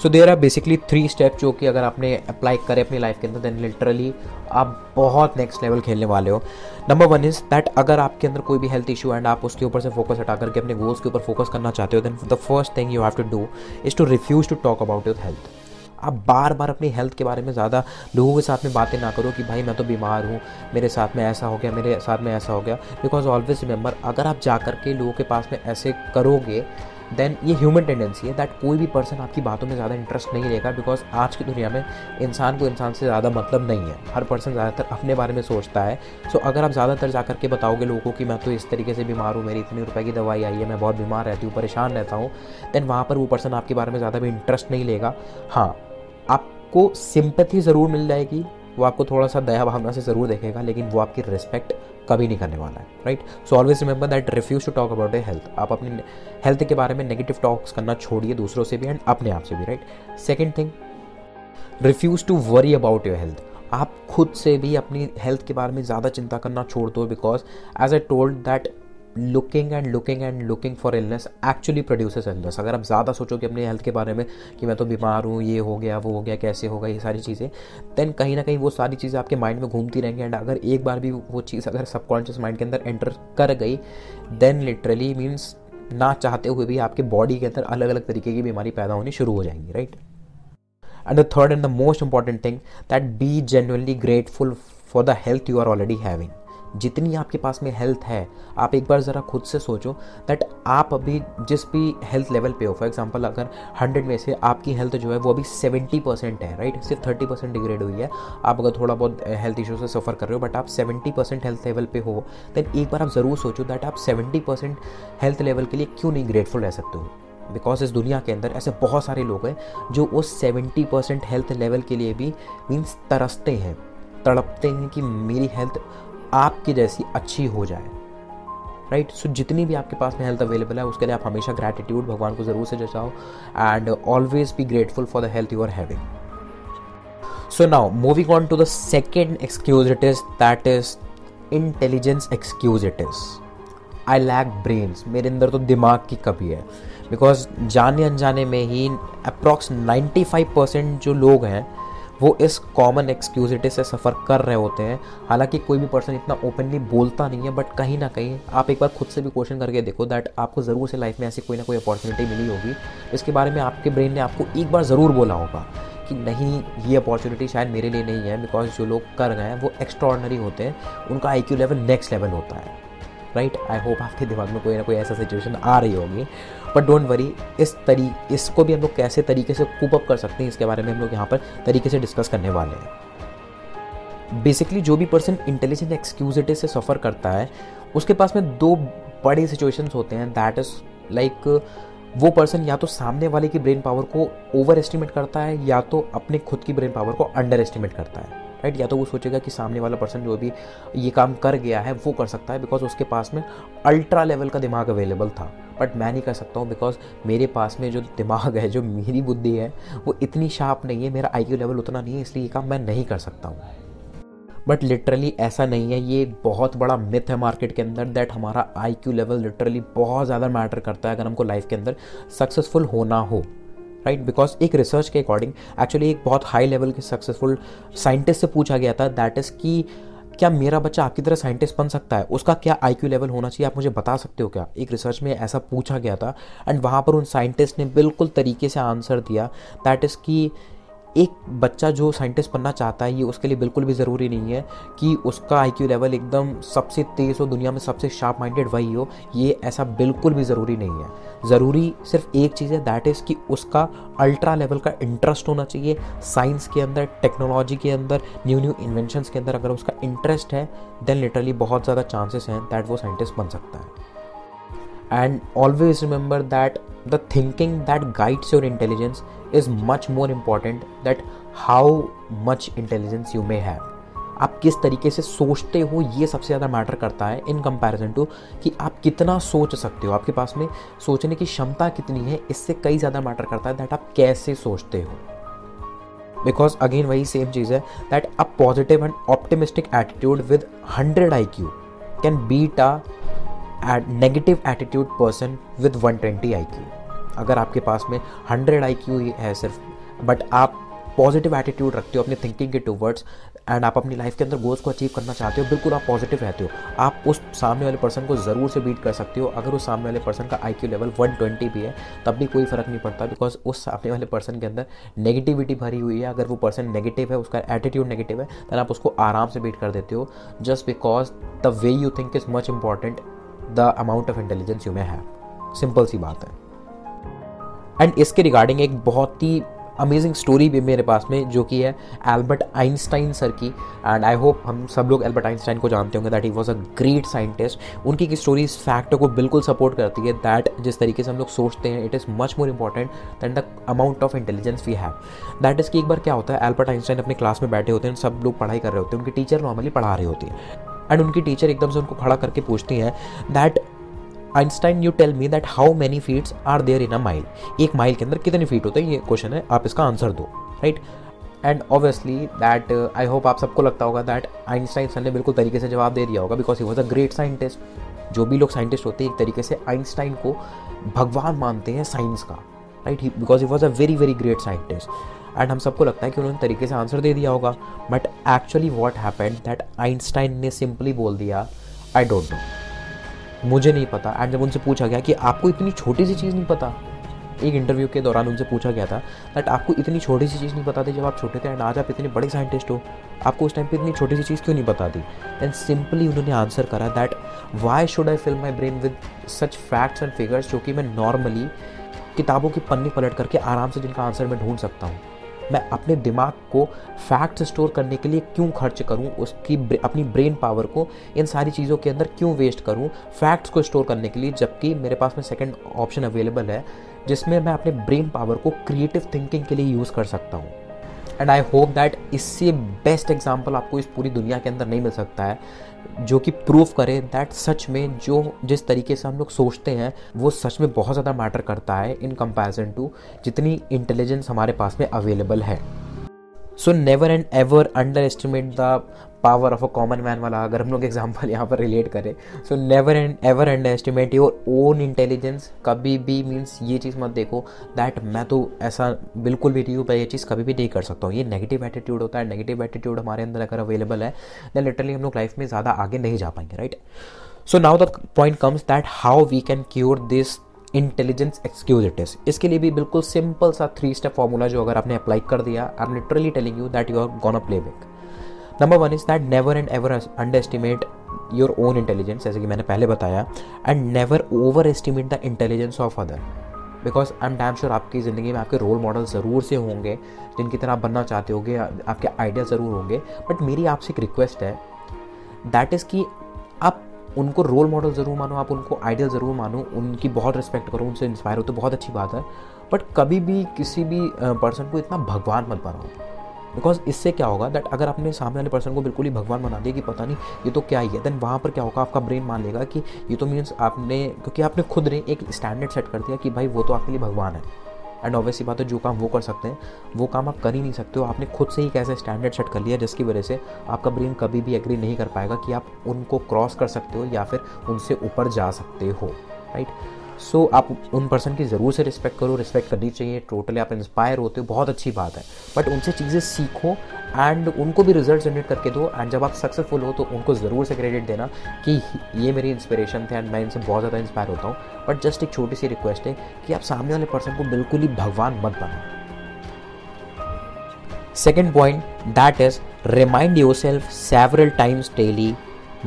So there are basically three step जो कि अगर आपने अप्लाई करें अपनी लाइफ के अंदर देन लिटरली आप बहुत नेक्स्ट लेवल खेलने वाले हो। नंबर वन इज़ दैट अगर आपके अंदर कोई भी हेल्थ इशू एंड आप उसके ऊपर से फोकस हटा करके अपने गोल्स के ऊपर फोकस करना चाहते हो then the first thing you have to do is to refuse to talk about your health आप बार बार अपनी हेल्थ के बारे में ज़्यादा लोगों के साथ में बातें ना करो कि भाई मैं तो बीमार हूँ, मेरे साथ में ऐसा हो गया, मेरे साथ में ऐसा हो गया। बिकॉज़ ऑलवेज रिमेंबर अगर आप जा कर के लोगों के पास में ऐसे करोगे देन ये ह्यूमन टेंडेंसी है दैट कोई भी पर्सन आपकी बातों में ज़्यादा इंटरेस्ट नहीं लेगा बिकॉज़ आज की दुनिया में इंसान को इंसान से ज़्यादा मतलब नहीं है। हर पर्सन ज़्यादातर अपने बारे में सोचता है। सो so, अगर आप ज़्यादातर जा करके बताओगे लोगों को मैं तो इस तरीके से बीमार हूँ मेरी इतनी रुपए की दवाई आई है मैं बहुत बीमार रहती हूँ परेशान रहता हूँ देन वहाँ पर वो पर्सन आपके बारे में ज़्यादा भी इंटरेस्ट नहीं लेगा। हाँ आपको सिंपथी ज़रूर मिल जाएगी वो आपको थोड़ा सा दया भावना से ज़रूर देखेगा लेकिन वो आपकी रिस्पेक्ट कभी नहीं करने वाला है right so always remember that refuse to talk about a health आप अपनी हेल्थ के बारे में नेगेटिव टॉक्स करना छोड़िए दूसरों से भी एंड अपने आप से भी right second thing refuse to worry about your health आप खुद से भी अपनी हेल्थ के बारे में ज़्यादा चिंता करना छोड़ दो because as I told that looking and looking and looking for illness actually produces illness अगर आप ज़्यादा सोचोगे अपने हेल्थ के बारे में कि मैं तो बीमार हूँ, ये हो गया, वो हो गया, कैसे होगा ये सारी चीज़ें देन कहीं ना कहीं वो सारी चीज़ें आपके माइंड में घूमती रहेंगी एंड अगर एक बार भी वो चीज़ अगर सबकॉन्शियस माइंड के अंदर एंटर कर गई देन लिटरली मीन्स ना चाहते हुए भी आपके बॉडी के अंदर अलग अलग तरीके की बीमारी पैदा होनी शुरू हो जाएँगी right and the third and the most important thing that be genuinely grateful for the health you are already having जितनी आपके पास में हेल्थ है, आप एक बार ज़रा खुद से सोचो दैट आप अभी जिस भी हेल्थ लेवल पे हो फॉर एग्जांपल अगर हंड्रेड में से आपकी हेल्थ जो है वो अभी सेवेंटी परसेंट है राइट सिर्फ़ थर्टी परसेंट डिग्रेड हुई है। आप अगर थोड़ा बहुत हेल्थ इशू से सफ़र कर रहे हो बट आप सेवेंटी परसेंट हेल्थ लेवल पे हो देन एक बार आप ज़रूर सोचो दैट आप सेवेंटी परसेंट हेल्थ लेवल के लिए क्यों नहीं ग्रेटफुल रह सकते हो? बिकॉज़ इस दुनिया के अंदर ऐसे बहुत सारे लोग हैं जो उस सेवेंटी परसेंट हेल्थ लेवल के लिए भी मीन्स तरसते हैं, तड़पते हैं कि मेरी हेल्थ आपकी जैसी अच्छी हो जाए। Right right? सो so, जितनी भी आपके पास में हेल्थ अवेलेबल है उसके लिए आप हमेशा ग्रैटिट्यूड भगवान को ज़रूर से जचाओ and always be grateful for the health you are having so now moving on to the second excusitis that is intelligence excusitis I lack brains मेरे अंदर तो दिमाग की कमी है। बिकॉज़ जाने अनजाने में ही अप्रॉक्स 95 परसेंट जो लोग हैं वो इस कॉमन एक्सक्यूजिटी से सफ़र कर रहे होते हैं। हालाँकि कोई भी पर्सन इतना ओपनली बोलता नहीं है बट कहीं ना कहीं आप एक बार खुद से भी क्वेश्चन करके देखो दैट आपको ज़रूर से लाइफ में ऐसी कोई ना कोई अपॉर्चुनिटी मिली होगी। इसके बारे में आपके ब्रेन ने आपको एक बार ज़रूर बोला होगा कि नहीं, ये अपॉर्चुनिटी शायद मेरे लिए नहीं है बिकॉज़ जो लोग कर गए हैं वो एक्स्ट्रॉर्डनरी होते हैं। उनका आईक्यू लेवल नेक्स्ट लेवल होता है। राइट आई होप आपके दिमाग में कोई ना कोई ऐसा सिचुएशन आ रही होगी। बट डोंट वरी इस तरी, इसको भी हम लोग कैसे तरीके से कूप अप कर सकते हैं, इसके बारे में हम लोग यहाँ पर तरीके से डिस्कस करने वाले हैं। बेसिकली जो भी पर्सन इंटेलिजेंट एक्सक्यूजिटी से सफ़र करता है, उसके पास में दो बड़े सिचुएशंस होते हैं। दैट इज़ लाइक वो पर्सन या तो सामने वाले की ब्रेन पावर को ओवर एस्टिमेट करता है, या तो अपने खुद की ब्रेन पावर को अंडर एस्टिमेट करता है। राइट? या तो वो सोचेगा कि सामने वाला पर्सन जो भी ये काम कर गया है, वो कर सकता है बिकॉज़ उसके पास में अल्ट्रा लेवल का दिमाग अवेलेबल था। बट मैं नहीं कर सकता हूँ बिकॉज़ मेरे पास में जो दिमाग है, जो मेरी बुद्धि है, वो इतनी शार्प नहीं है, मेरा आईक्यू लेवल उतना नहीं है, इसलिए ये काम मैं नहीं कर सकता हूँ। बट लिटरली ऐसा नहीं है, ये बहुत बड़ा मिथ है मार्केट के अंदर दैट हमारा आई क्यू लेवल लिटरली बहुत ज़्यादा मैटर करता है अगर हमको लाइफ के अंदर सक्सेसफुल होना हो। राइट बिकॉज़ एक रिसर्च के अकॉर्डिंग एक्चुअली एक बहुत हाई लेवल के सक्सेसफुल साइंटिस्ट से पूछा गया था दैट इज़ कि क्या मेरा बच्चा आपकी तरह साइंटिस्ट बन सकता है? उसका क्या आईक्यू लेवल होना चाहिए? आप मुझे बता सकते हो क्या? एक रिसर्च में ऐसा पूछा गया था एंड वहाँ पर उन साइंटिस्ट ने बिल्कुल तरीके से आंसर दिया दैट इज़ कि एक बच्चा जो साइंटिस्ट बनना चाहता है, ये उसके लिए बिल्कुल भी ज़रूरी नहीं है कि उसका आईक्यू लेवल एकदम सबसे तेज़ हो, दुनिया में सबसे शार्प माइंडेड वही हो, ये ऐसा बिल्कुल भी ज़रूरी नहीं है। ज़रूरी सिर्फ़ एक चीज़ है दैट इज़ कि उसका अल्ट्रा लेवल का इंटरेस्ट होना चाहिए साइंस के अंदर टेक्नोलॉजी के अंदर न्यू न्यू इन्वेंशन के अंदर। अगर उसका इंटरेस्ट है देन लिटरली बहुत ज़्यादा चांसेस हैं दैट वो साइंटिस्ट बन सकता है। And always remember that the thinking that guides your intelligence is much more important that how much intelligence you may have आप किस तरीके से सोचते हो ये सबसे ज़्यादा मैटर करता है इन कंपैरिजन टू कि आप कितना सोच सकते हो। आपके पास में सोचने की क्षमता कितनी है, इससे कई ज़्यादा मैटर करता है दैट आप कैसे सोचते हो। बिकॉज़ अगेन वही सेम चीज़ है that a positive and optimistic attitude with hundred I Q can beat a negative attitude person with one twenty I Q अगर आपके पास में हंड्रेड आई क्यू है सिर्फ़ बट आप पॉजिटिव एटीट्यूड रखते हो, अपने थिंकिंग के टूवर्ड्स एंड आप अपनी लाइफ के अंदर गोल्स को अचीव करना चाहते हो, बिल्कुल आप पॉजिटिव रहते हो। आप उस सामने वाले पर्सन को ज़रूर से बीट कर सकते हो। अगर उस सामने वाले पर्सन का आईक्यू लेवल 120 भी है, तब भी कोई फ़र्क नहीं पड़ता बिकॉज़ उस सामने वाले पर्सन के अंदर नेगेटिविटी भरी हुई है। अगर वो पर्सन नेगेटिव है, उसका एटीट्यूड नेगेटिव है देन आप उसको आराम से बीट कर देते हो just because the way you think is much important the amount of intelligence you may have simple सी बात है। एंड इसके रिगार्डिंग एक बहुत ही अमेजिंग स्टोरी भी मेरे पास में, जो कि है एल्बर्ट आइंस्टाइन सर की। एंड आई होप हम सब लोग एल्बर्ट आइंस्टाइन को जानते होंगे that he was a great scientist उनकी की स्टोरी इस फैक्ट को बिल्कुल सपोर्ट करती है दैट जिस तरीके से हम लोग सोचते हैं it is much more important than the amount of intelligence we have that is कि एक बार क्या होता है एल्बर्ट आइंस्टाइन अपने क्लास में बैठे होते हैं, सब लोग पढ़ाई कर रहे होते हैं, उनकी टीचर नॉर्मली पढ़ा रही होती है। एंड उनकी टीचर एकदम से उनको खड़ा करके पूछती हैं that Einstein you tell me that how many feets are there in a mile एक माइल के अंदर कितने फीट होते हैं? ये क्वेश्चन है, आप इसका आंसर दो right and obviously that I hope आप सबको लगता होगा दैट आइंस्टाइन सर ने बिल्कुल तरीके से जवाब दे दिया होगा because he was a great scientist जो भी लोग साइंटिस्ट होते हैं, एक तरीके से आइंस्टाइन को भगवान मानते हैं साइंस का right he because he was a very very great scientist and हम सबको लगता है कि उन्होंने तरीके से आंसर दे दिया होगा. But actually what happened that Einstein ने सिंपली बोल दिया आई डोंट नो मुझे नहीं पता। एंड जब उनसे पूछा गया कि आपको इतनी छोटी सी चीज़ नहीं पता, एक इंटरव्यू के दौरान उनसे पूछा गया था दैट आपको इतनी छोटी सी चीज़ नहीं पता थी जब आप छोटे थे एंड आज आप इतने बड़े साइंटिस्ट हो, आपको उस टाइम पे इतनी छोटी सी चीज़ क्यों नहीं बता दी एंड सिंपली उन्होंने आंसर करा that why should I fill my brain with such facts and figures जो कि मैं नॉर्मली किताबों की पन्नी पलट करके आराम से जिनका आंसर मैं ढूंढ सकता हूँ। मैं अपने दिमाग को फैक्ट स्टोर करने के लिए क्यों खर्च करूँ? उसकी अपनी ब्रेन पावर को इन सारी चीज़ों के अंदर क्यों वेस्ट करूँ? फैक्ट्स को स्टोर करने के लिए जबकि मेरे पास में सेकंड ऑप्शन अवेलेबल है, जिसमें मैं अपने ब्रेन पावर को क्रिएटिव थिंकिंग के लिए यूज़ कर सकता हूँ। एंड आई होप दैट इससे बेस्ट एग्ज़ाम्पल आपको इस पूरी दुनिया के अंदर नहीं मिल सकता है। जो कि प्रूव करे दैट सच में जो जिस तरीके से हम लोग सोचते हैं, वो सच में बहुत ज़्यादा मैटर करता है इन कंपैरिजन टू जितनी इंटेलिजेंस हमारे पास में अवेलेबल है। So never and ever underestimate the power of a common man वाला, अगर हम लोग एग्ज़ाम्पल यहाँ पर रिलेट करें so never and ever underestimate your own intelligence कभी भी मीन्स ये चीज़ मत देखो दैट मैं तो ऐसा बिल्कुल भी नहीं हूँ मैं ये चीज़ कभी भी नहीं कर सकता हूँ। ये नेगेटिव एटीट्यूड होता है नेगेटिव एटीट्यूड हमारे अंदर अगर अवेलेबल है देन लिटरली हम लोग लाइफ में ज़्यादा आगे नहीं जा पाएँगे right so now the point comes that how we can cure this intelligence excuse excusitis इसके लिए भी बिल्कुल सिंपल सा थ्री स्टेप फॉर्मूला जो अगर आपने अप्लाई कर दिया I am literally telling you that you are gonna play back number one is that never and ever underestimate your own intelligence जैसे कि मैंने पहले बताया and never overestimate the intelligence of other because I am damn sure आपकी ज़िंदगी में आपके role model ज़रूर से होंगे, जिनकी तरह आप बनना चाहते होंगे, आपके आइडिया ज़रूर होंगे बट मेरी आपसे एक रिक्वेस्ट है दैट इज़ कि आप उनको रोल मॉडल ज़रूर मानो, आप उनको आइडियल ज़रूर मानो, उनकी बहुत रिस्पेक्ट करो, उनसे इंस्पायर हो तो बहुत अच्छी बात है बट कभी भी किसी भी पर्सन को इतना भगवान मत बनाओ। बिकॉज़ इससे क्या होगा दैट अगर आपने सामने वाले पर्सन को बिल्कुल ही भगवान बना दिया कि पता नहीं ये तो क्या ही है देन वहाँ पर क्या होगा, आपका ब्रेन मान लेगा कि ये तो मीन्स आपने, क्योंकि आपने खुद ने एक स्टैंडर्ड सेट कर दिया कि भाई वो तो आपके लिए भगवान है। एंड ऑब्वियसली बात है जो काम वो कर सकते हैं, वो काम आप कर ही नहीं सकते हो। आपने खुद से ही कैसे स्टैंडर्ड सेट कर लिया जिसकी वजह से आपका ब्रेन कभी भी एग्री नहीं कर पाएगा कि आप उनको क्रॉस कर सकते हो या फिर उनसे ऊपर जा सकते हो राइट सो so, आप उन पर्सन की ज़रूर से रिस्पेक्ट करो रिस्पेक्ट करनी चाहिए टोटली आप इंस्पायर होते हो बहुत अच्छी बात है। बट उनसे चीज़ें सीखो एंड उनको भी रिज़ल्ट जनरेट करके दो एंड जब आप सक्सेसफुल हो तो उनको ज़रूर से क्रेडिट देना कि ये मेरी इंस्पिरेशन थे एंड मैं इनसे बहुत ज़्यादा इंस्पायर होता हूँ। बट जस्ट एक छोटी सी रिक्वेस्ट है कि आप सामने वाले पर्सन को बिल्कुल ही भगवान मत बनाओ। Second point that is remind yourself several times daily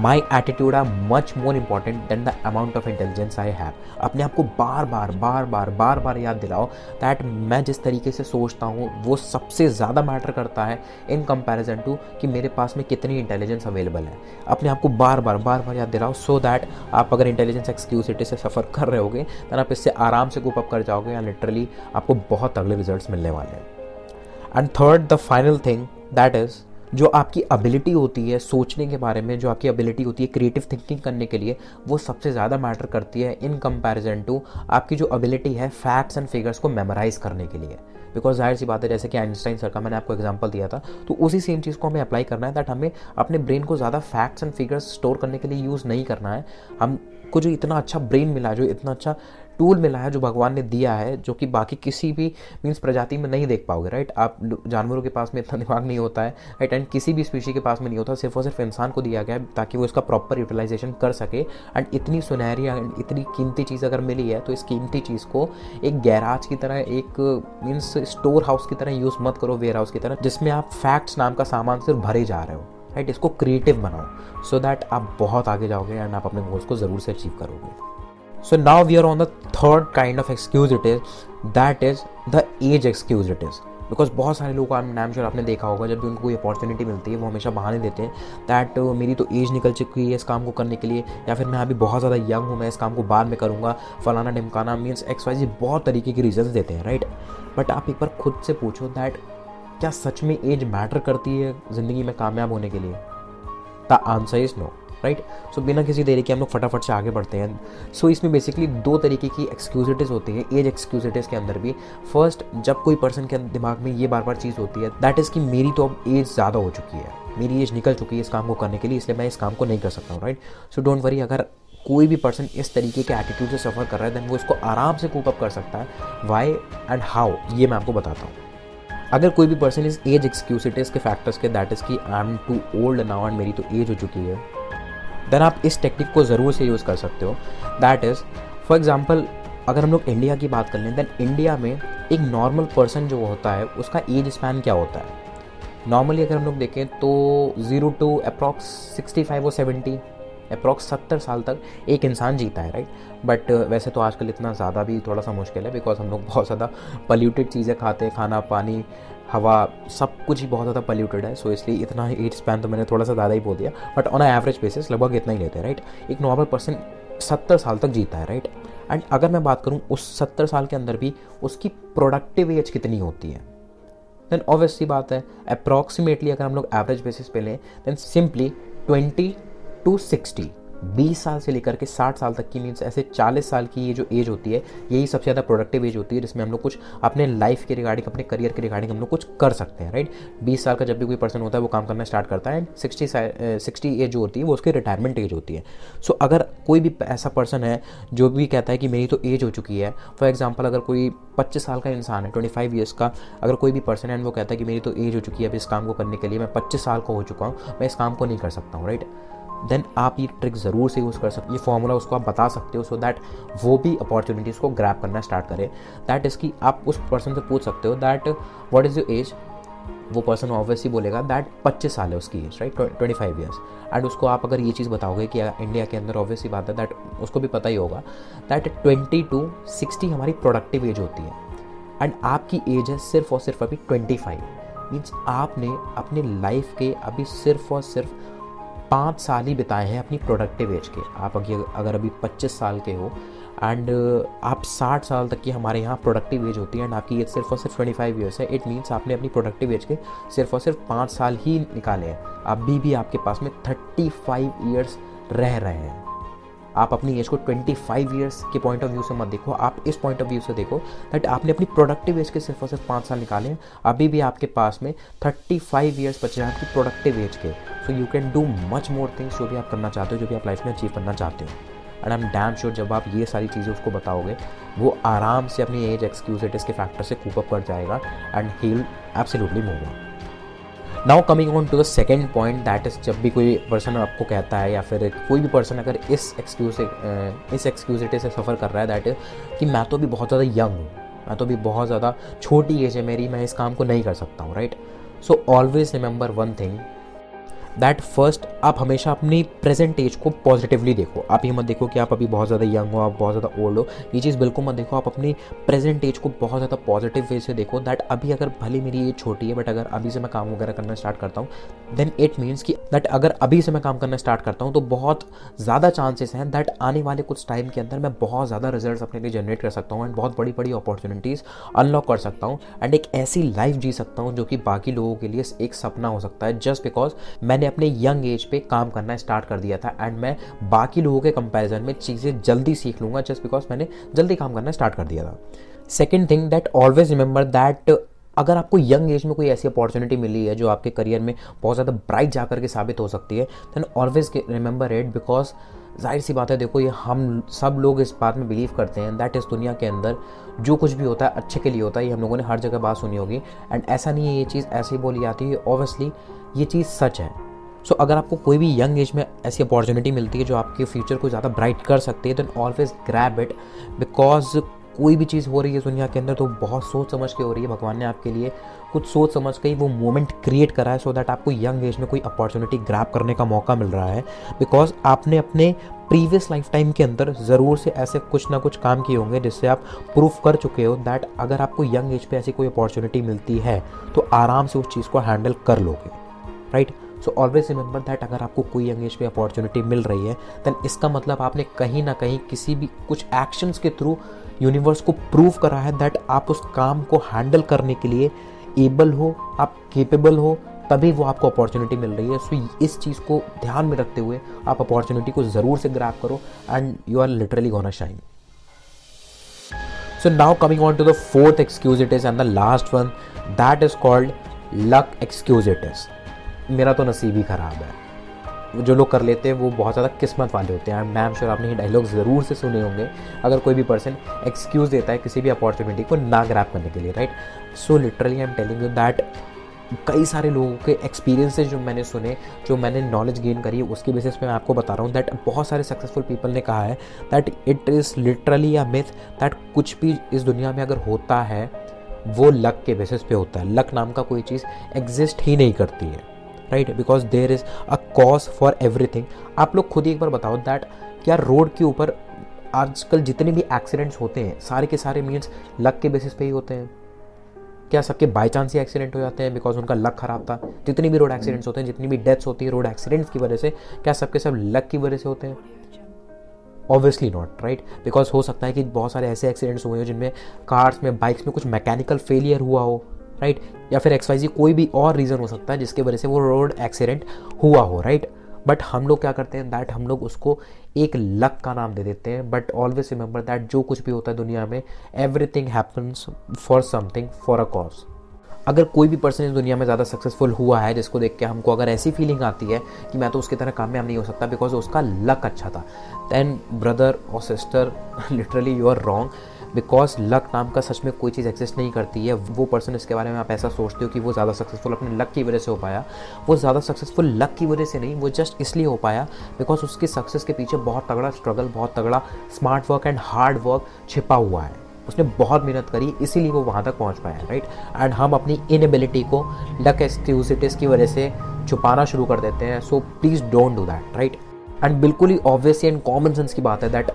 my attitude are much more important than the amount of intelligence I have अपने आप को बार बार बार बार बार बार याद दिलाओ दैट मैं जिस तरीके से सोचता हूँ, वो सबसे ज़्यादा मैटर करता है इन कंपेरिजन टू कि मेरे पास में कितनी इंटेलिजेंस अवेलेबल है। अपने आप को बार बार बार बार याद दिलाओ सो दैट आप अगर इंटेलिजेंस एक्सक्यूसिटी से सफ़र कर रहे होगे तो आप इससे आराम से गुप अप कर जाओगे या लिटरली आपको बहुत अगले रिज़ल्ट मिलने वाले हैं। And third the final thing that is जो आपकी एबिलिटी होती है सोचने के बारे में, जो आपकी एबिलिटी होती है क्रिएटिव थिंकिंग करने के लिए, वो सबसे ज़्यादा मैटर करती है इन कंपैरिजन टू आपकी जो एबिलिटी है फैक्ट्स एंड फिगर्स को मेमोराइज करने के लिए। बिकॉज़ ज़ाहिर सी बात है, जैसे कि आइंस्टाइन सर का मैंने आपको एग्ज़ाम्पल दिया था तो उसी सेम चीज़ को हमें अप्लाई करना है दैट हमें अपने ब्रेन को ज़्यादा फैक्ट्स एंड फिगर्स स्टोर करने के लिए यूज़ नहीं करना है। हमको जो इतना अच्छा ब्रेन मिला, जो इतना अच्छा टूल मिला है जो भगवान ने दिया है, जो कि बाकी किसी भी मीन्स प्रजाति में नहीं देख पाओगे राइट आप जानवरों के पास में इतना दिमाग नहीं होता है राइट एंड किसी भी स्पीशी के पास में नहीं होता, सिर्फ़ और सिर्फ़ इंसान को दिया गया है ताकि वो इसका प्रॉपर यूटिलाइजेशन कर सके। एंड इतनी सुनहरी एंड इतनी कीमती चीज़ अगर मिली है तो इस कीमती चीज़ को एक गैराज की तरह, एक मीन्स स्टोर हाउस की तरह यूज़ मत करो वेयर हाउस की तरह, जिसमें आप फैक्ट्स नाम का सामान सिर्फ़ भरे जा रहे हो राइट इसको क्रिएटिव बनाओ सो so दैट आप बहुत आगे जाओगे एंड आप अपने गोल्स को ज़रूर से अचीव करोगे। So now we are on the third kind of excuse it is that is the age excuse it is. Because बहुत सारे लोग का नाम श्योर आपने देखा होगा जब भी उनको कोई अपॉर्चुनिटी मिलती है वो हमेशा बहाने देते हैं दैट uh, मेरी तो एज निकल चुकी है इस काम को करने के लिए या फिर मैं अभी बहुत ज़्यादा यंग हूँ मैं इस काम को बाद में करूँगा फलाना ढिमकाना मीन्स एक्स वाई जी बहुत तरीके के रीजन देते हैं राइट बट आप एक बार खुद से पूछो दैट क्या सच में एज मैटर करती है ज़िंदगी में कामयाब होने के लिए? The answer is no right so बिना किसी देरी के हम लोग फटाफट से आगे बढ़ते हैं। सो so, इसमें बेसिकली दो तरीके की एक्सक्यूजिटीज़ होती है एज एक्सक्यूजिटीज़ के अंदर भी। फ़र्स्ट जब कोई पर्सन के दिमाग में ये बार बार चीज़ होती है दैट इज़ कि मेरी तो अब एज ज़्यादा हो चुकी है। मेरी एज निकल चुकी है इस काम को करने के लिए इसलिए मैं इस काम को नहीं कर सकता हूँ राइट सो डोंट वरी अगर कोई भी पर्सन इस तरीके के एटीट्यूड से सफ़र कर रहा है देन वो इसको आराम से कूप अप कर सकता है। वाई एंड हाउ ये मैं आपको बताता हूँ। अगर कोई भी पर्सन इस एज एक्सक्यूसिटीज़ के फैक्टर्स के दैट इज़ कि I am too old now and मेरी तो एज हो चुकी है देन आप इस टेक्निक को ज़रूर से यूज़ कर सकते हो। दैट इज़ फॉर एग्ज़ाम्पल अगर हम लोग इंडिया की बात कर लें देन इंडिया में एक नॉर्मल पर्सन जो होता है, उसका एज स्पैन क्या होता है? नॉर्मली अगर हम लोग देखें तो zero to approx sixty five और सेवेंटी अप्रॉक्स सत्तर साल तक एक इंसान जीता है राइट बट वैसे तो आजकल इतना ज़्यादा भी थोड़ा सा मुश्किल है बिकॉज़ हम लोग बहुत ज़्यादा पल्यूटेड चीज़ें खाते हैं, खाना, पानी हवा सब कुछ ही बहुत ज़्यादा पल्यूटेड है सो इसलिए इतना ही एज स्पैन तो मैंने थोड़ा सा ज़्यादा ही बोल दिया बट ऑन एवरेज बेसिस लगभग इतना ही लेते हैं राइट एक नॉर्मल पर्सन सत्तर साल तक जीता है राइट एंड अगर मैं बात करूँ उस सत्तर साल के अंदर भी उसकी प्रोडक्टिव एज कितनी होती है? देन ऑब्वियसली बात है अप्रॉक्सीमेटली अगर हम लोग एवरेज बेसिस पे लें then simply twenty to sixty बीस साल से लेकर के साठ साल तक की मीन्स ऐसे चालीस साल की ये जो एज होती है यही सबसे ज़्यादा प्रोडक्टिव एज होती है जिसमें हम लोग कुछ अपने लाइफ के रिगार्डिंग अपने करियर के रिगार्डिंग हम लोग कुछ कर सकते हैं राइट बीस साल का जब भी कोई पर्सन होता है वो काम करना स्टार्ट करता है एंड सिक्सटी सिक्सटी एज जो होती है वो उसकी रिटायरमेंट एज होती है। सो so, अगर कोई भी ऐसा पर्सन है जो भी कहता है कि मेरी तो एज हो चुकी है फॉर एग्ज़ाम्पल अगर कोई पच्चीस साल का इंसान है ट्वेंटी फाइव ईयर्स का अगर कोई भी पर्सन है वो कहता है कि मेरी तो एज हो चुकी है अब इस काम को करने के लिए मैं पच्चीस साल का हो चुका हूँ मैं इस काम को नहीं कर सकता हूँ राइट देन आप ये ट्रिक ज़रूर से यूज़ कर सकते ये फॉर्मूला उसको आप बता सकते हो सो दैट वो भी अपॉर्चुनिटीज़ को ग्रैप करना स्टार्ट करे। दैट इज़ की आप उस पर्सन से पूछ सकते हो that what is your age वो पर्सन ऑब्वियसली बोलेगा दैट पच्चीस साल है उसकी age right twenty five years and उसको आप अगर ये चीज़ बताओगे कि इंडिया के अंदर ऑब्वियसली बात है दैट उसको भी पता ही होगा दैट ट्वेंटी टू सिक्सटी हमारी प्रोडक्टिव एज होती है। एंड आपकी एज है सिर्फ़ और सिर्फ़ अभी ट्वेंटी फाइव मीन्स आपने अपने लाइफ के अभी सिर्फ़ और सिर्फ़ पाँच साल ही बिताए हैं अपनी प्रोडक्टिव एज के। आप अगर अभी पच्चीस साल के हो एंड आप साठ साल तक की हमारे यहाँ प्रोडक्टिव एज होती है एंड आपकी एज सिर्फ़ और सिर्फ़ ट्वेंटी फाइव ईयर्स है इट मीन्स आपने अपनी प्रोडक्टिव एज के सिर्फ़ और सिर्फ़ पाँच साल ही निकाले हैं। अभी भी आपके पास में थर्टी फाइव ईयर्स रह रहे हैं। आप अपनी एज को 25 ईयर्स के पॉइंट ऑफ़ व्यू से मत देखो। आप इस पॉइंट ऑफ़ व्यू से देखो दैट आपने अपनी प्रोडक्टिव एज के सिर्फ़ और सिर्फ़ पाँच साल निकाले अभी भी आपके पास में 35 ईयर्स बचे हैं आपकी प्रोडक्टिव एज के। So you can do much more things जो भी आप करना चाहते हो, जो भी आप लाइफ में अचीव करना चाहते हो। And I am damn sure जब आप ये सारी चीज़ें उसको बताओगे, वो आराम से अपनी एज एक्सक्यूजिटिस के फैक्टर से कूप अप कर जाएगा and he will absolutely move on now coming on to the second point that is जब भी कोई पर्सन आपको कहता है या फिर कोई भी पर्सन अगर इस एक्सक्यूज इस एक्सक्यूजिटी से सफ़र कर रहा है दैट इज़ कि मैं तो भी बहुत ज़्यादा यंग हूँ। मैं तो भी बहुत ज़्यादा छोटी एज है मेरी, मैं इस काम को नहीं कर सकता हूँ right so always remember one thing that first आप हमेशा अपनी प्रेजेंट एज को पॉजिटिवली देखो। आप ये मत देखो कि आप अभी बहुत ज़्यादा यंग हो, आप बहुत ज़्यादा ओल्ड हो। ये चीज़ बिल्कुल मत देखो, आप अपनी प्रेजेंट एज को बहुत ज़्यादा पॉजिटिव वे से देखो। दैट अभी अगर भले मेरी एज छोटी है बट अगर अभी से मैं काम वगैरह करना स्टार्ट करता हूँ देन इट मीन्स कि दैट अगर अभी से मैं काम करना स्टार्ट करता हूँ तो बहुत ज़्यादा चांसेस हैं दैट आने वाले कुछ टाइम के अंदर मैं बहुत ज़्यादा रिज़ल्ट अपने लिए जनरेट कर सकता हूँ एंड बहुत बड़ी बड़ी अपॉर्चुनिटीज़ अनलॉक कर सकता हूँ। एंड एक ऐसी लाइफ जी सकता हूँ जो कि बाकी लोगों के लिए एक सपना हो सकता है जस्ट बिकॉज़ मैंने अपने यंग एज पे काम करना स्टार्ट कर दिया था एंड मैं बाकी लोगों के कंपैरिजन में चीज़ें जल्दी सीख लूँगा जस्ट बिकॉज़ मैंने जल्दी काम करना स्टार्ट कर दिया था। Second thing that always remember that अगर आपको यंग एज में कोई ऐसी अपॉर्चुनिटी मिली है जो आपके करियर में बहुत ज़्यादा ब्राइट जा करके साबित हो सकती है then always remember it because ज़ाहिर सी बात है, देखो ये हम सब लोग इस बात में बिलीव करते हैं दैट इस दुनिया के अंदर जो कुछ भी होता है अच्छे के लिए होता है, ये हम लोगों ने हर जगह बात सुनी होगी एंड ऐसा नहीं है ये चीज़ ऐसे ही बोली जाती है ऑब्वियसली ये चीज़ सच है। सो अगर आपको कोई भी यंग एज में ऐसी अपॉर्चुनिटी मिलती है जो आपके फ्यूचर को ज़्यादा ब्राइट कर सकती है then always grab it because कोई भी चीज़ हो रही है दुनिया के अंदर तो बहुत सोच समझ के हो रही है भगवान ने आपके लिए। कुछ सोच समझ के ही वो मोमेंट क्रिएट करा है सो so दैट आपको यंग एज में कोई अपॉर्चुनिटी ग्रैप करने का मौका मिल रहा है। बिकॉज़ आपने अपने प्रीवियस लाइफ टाइम के अंदर ज़रूर से ऐसे कुछ ना कुछ काम किए होंगे जिससे आप प्रूफ कर चुके हो दैट अगर आपको यंग एज पे ऐसी कोई अपॉर्चुनिटी मिलती है तो आराम से उस चीज़ को हैंडल कर लोगे। Right right? So always remember that अगर आपको कोई यंग पे अपॉर्चुनिटी मिल रही है देन इसका मतलब आपने कहीं ना कहीं किसी भी कुछ एक्शंस के थ्रू यूनिवर्स को प्रूव करा है दैट आप उस काम को हैंडल करने के लिए एबल हो, आप केपेबल हो, तभी वो आपको अपॉर्चुनिटी मिल रही है। सो इस चीज़ को ध्यान में रखते हुए आप अपॉर्चुनिटी को ज़रूर से ग्रैप करो and you are literally gonna shine so now coming on to the fourth excuse it is and the last one that is called luck excuse it is मेरा तो नसीब ही ख़राब है। जो लोग कर लेते हैं, वो बहुत ज़्यादा किस्मत वाले होते हैं। मैम श्योर आपने ये डायलॉग ज़रूर से सुने होंगे। अगर कोई भी पर्सन एक्सक्यूज़ देता है किसी भी अपॉर्चुनिटी को ना ग्रैप करने के लिए right so literally I am telling you that कई सारे लोगों के एक्सपीरियंसेस जो मैंने सुने, जो मैंने नॉलेज गेन करी, उसके बेसिस पे मैं आपको बता रहा हूँ दैट बहुत सारे सक्सेसफुल पीपल ने कहा है that it is literally a myth that कुछ भी इस दुनिया में अगर होता है, वो लक के बेसिस पे होता है। लक नाम का कोई चीज़ एग्जिस्ट ही नहीं करती है। Right because there is a cause for everything आप लोग खुद ही एक बार बताओ दैट क्या रोड के ऊपर आजकल जितने भी एक्सीडेंट्स होते हैं, सारे के सारे मीन्स लक के बेसिस पे ही होते हैं। क्या सबके बाई चांस ही एक्सीडेंट हो जाते हैं बिकॉज़ उनका लक खराब था? जितने भी रोड एक्सीडेंट्स होते हैं, जितनी भी डेथ्स होती है रोड एक्सीडेंट्स की वजह से क्या सबके सब लक की वजह से होते हैं? ऑब्वियसली नॉट राइट बिकॉज़ हो सकता है कि बहुत सारे ऐसे एक्सीडेंट्स हुए हो जिनमें कार्स में बाइक्स में कुछ मैकेनिकल फेलियर हुआ हो। राइट? या फिर एक्सवाइजी कोई भी और रीज़न हो सकता है जिसकी वजह से वो रोड एक्सीडेंट हुआ हो, राइट? बट हम लोग क्या करते हैं, दैट हम लोग उसको एक लक का नाम दे देते हैं। बट ऑलवेज रिमेंबर दैट जो कुछ भी होता है दुनिया में everything happens for something for a cause अगर कोई भी पर्सन इस दुनिया में ज़्यादा सक्सेसफुल हुआ है, जिसको देख के हमको अगर ऐसी फीलिंग आती है कि मैं तो उसकी तरह कामयाब नहीं हो सकता बिकॉज़ उसका लक अच्छा था दैन ब्रदर और sister literally you are wrong because luck नाम का सच में कोई चीज़ एग्जिस्ट नहीं करती है। वो पर्सन इसके बारे में आप ऐसा सोचते हो कि वो ज़्यादा सक्सेसफुल अपने लक की वजह से हो पाया। वो ज़्यादा सक्सेसफुल लक की वजह से नहीं, वो जस्ट इसलिए हो पाया बिकॉज़ उसकी सक्सेस के पीछे बहुत तगड़ा स्ट्रगल बहुत तगड़ा smart work and hard work छिपा हुआ है। उसने बहुत मेहनत करी, इसीलिए वो वहाँ तक पहुँच पाया राइट एंड हम अपनी इनएबिलिटी को लक एक्सक्यूजिटीज़ की वजह से छुपाना शुरू कर देते हैं। So please don't do that right and बिल्कुल ही ऑब्वियसली एंड कॉमन सेंस की बात है दैट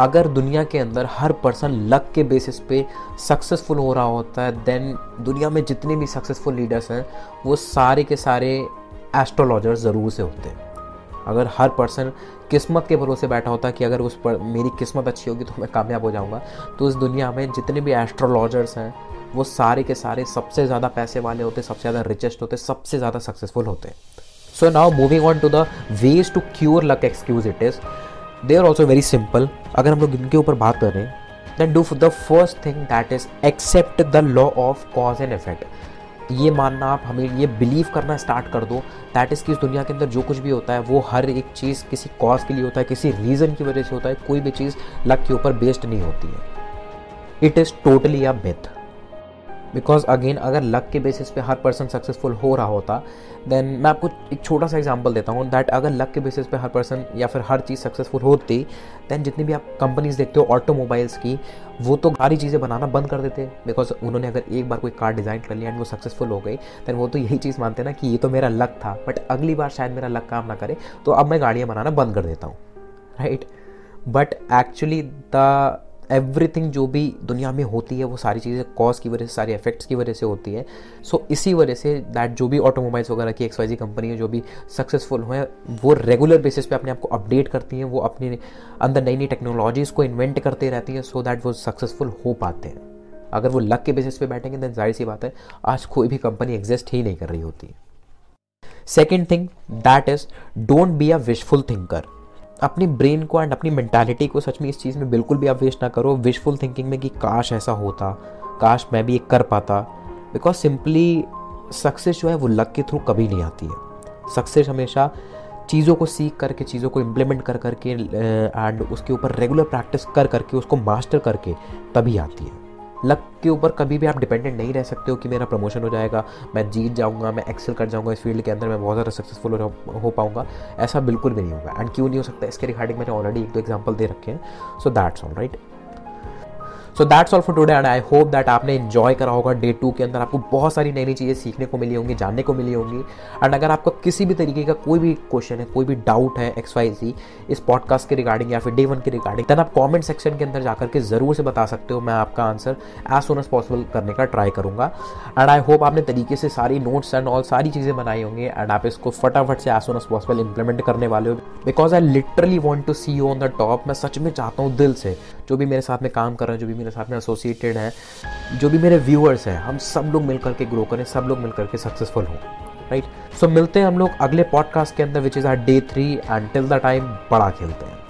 अगर दुनिया के अंदर हर पर्सन लक के बेसिस पे सक्सेसफुल हो रहा होता है देन दुनिया में जितने भी सक्सेसफुल लीडर्स हैं, वो सारे के सारे एस्ट्रोलॉजर्स ज़रूर से होते हैं। अगर हर पर्सन किस्मत के भरोसे बैठा होता कि अगर उस पर मेरी किस्मत अच्छी होगी तो मैं कामयाब हो जाऊँगा तो इस दुनिया में जितने भी एस्ट्रोलॉजर्स हैं, वो सारे के सारे सबसे ज़्यादा पैसे वाले होते, सबसे ज़्यादा रिचेस्ट होते, सबसे ज़्यादा सक्सेसफुल होते। So now moving on to the ways to cure luck excuse it is they are also very simple अगर हम लोग इनके ऊपर बात करें then do the first thing that is accept the law of cause and effect ये मानना आप हमें, ये बिलीव करना स्टार्ट कर दो. दैट इज़ कि इस दुनिया के अंदर जो कुछ भी होता है, वो हर एक चीज़ किसी कॉज के लिए होता है, किसी रीज़न की वजह से होता है, कोई भी चीज़ लक के ऊपर बेस्ड नहीं होती है. It is totally a myth because again अगर लक के बेसिस पे हर पर्सन सक्सेसफुल हो रहा होता देन मैं आपको एक छोटा सा एग्जांपल देता हूँ दैट अगर लक के बेसिस पे हर पर्सन या फिर हर चीज़ सक्सेसफुल होती दैन जितनी भी आप कंपनीज़ देखते हो ऑटोमोबाइल्स की, वो तो सारी चीज़ें बनाना बंद कर देते। बिकॉज़ उन्होंने अगर एक बार कोई कार डिज़ाइन कर लिया एंड वो सक्सेसफुल हो गई दैन वो तो यही चीज़ मानते ना कि ये तो मेरा लक था। बट अगली बार शायद मेरा लक काम ना करे तो अब मैं गाड़ियाँ बनाना बंद कर देता हूँ। Right but actually the everything जो भी दुनिया में होती है वो सारी चीज़ें कॉज की वजह से सारी इफेक्ट्स की वजह से होती है। सो so, इसी वजह से दैट जो भी ऑटोमोबाइल्स वगैरह की एक्सवाइजी कंपनी है जो भी सक्सेसफुल हुए वो रेगुलर बेसिस पे अपने आप को अपडेट करती हैं वो अपने अंदर नई नई टेक्नोलॉजीज़ को इन्वेंट करते रहती हैं सो दैट वो सक्सेसफुल हो पाते हैं। अगर वो लक के बेसिस पे बैठेंगे देन ज़ाहिर सी बात है आज कोई भी कंपनी एग्जिस्ट ही नहीं कर रही होती। Second thing that is don't be a wishful thinker अपनी ब्रेन को एंड अपनी मैंटालिटी को सच में इस चीज़ में बिल्कुल भी आप वेस्ट ना करो। विशफुल थिंकिंग में कि काश ऐसा होता, काश मैं भी एक कर पाता। बिकॉज़ सिंपली सक्सेस जो है, वो लक के थ्रू कभी नहीं आती है। सक्सेस हमेशा चीज़ों को सीख करके, चीज़ों को इम्प्लीमेंट कर करके एंड उसके ऊपर रेगुलर प्रैक्टिस कर करके, उसको मास्टर करके तभी आती है। लक के ऊपर कभी भी आप डिपेंडेंट नहीं रह सकते हो कि मेरा प्रमोशन हो जाएगा, मैं जीत जाऊँगा, मैं एक्सेल कर जाऊँगा इस फ़ील्ड के अंदर, मैं बहुत ज़्यादा सक्सेसफुल हो पाऊँगा। ऐसा बिल्कुल भी नहीं होगा। एंड क्यों नहीं हो सकता? इसके रिगार्डिंग मैंने ऑलरेडी एक दो एग्ज़ाम्पल दे रखे हैं। So that's all right so that's all for today and I hope that आपने इन्जॉय करा होगा डे टू के अंदर आपको बहुत सारी नई नई चीज़ें सीखने को मिली होंगी, जानने को मिली होंगी। एंड अगर आपका किसी भी तरीके का कोई भी क्वेश्चन है, कोई भी डाउट है एक्स वाई जी इस पॉडकास्ट के रिगार्डिंग या फिर डे वन के रिगार्डिंग देन आप कॉमेंट सेक्शन के अंदर जाकर के ज़रूर से बता सकते हो, मैं आपका answer as soon as possible करने का ट्राई करूँगा। एंड आई होप आपने तरीके से सारी नोट्स एंड ऑल सारी चीज़ें बनाई होंगी एंड आप इसको फटाफट से as soon as possible implement करने वाले हो। Because I literally want to see you on the top मैं सच में चाहता हूँ दिल से। जो भी मेरे साथ में काम कर रहे हैं, जो भी मेरे साथ में एसोसिएटेड हैं, जो भी मेरे व्यूअर्स हैं, हम सब लोग मिल करके ग्रो करें, सब लोग मिल करके सक्सेसफुल हों राइट सो मिलते हैं हम लोग अगले पॉडकास्ट के अंदर which is our day three and till the time बड़ा खेलते हैं।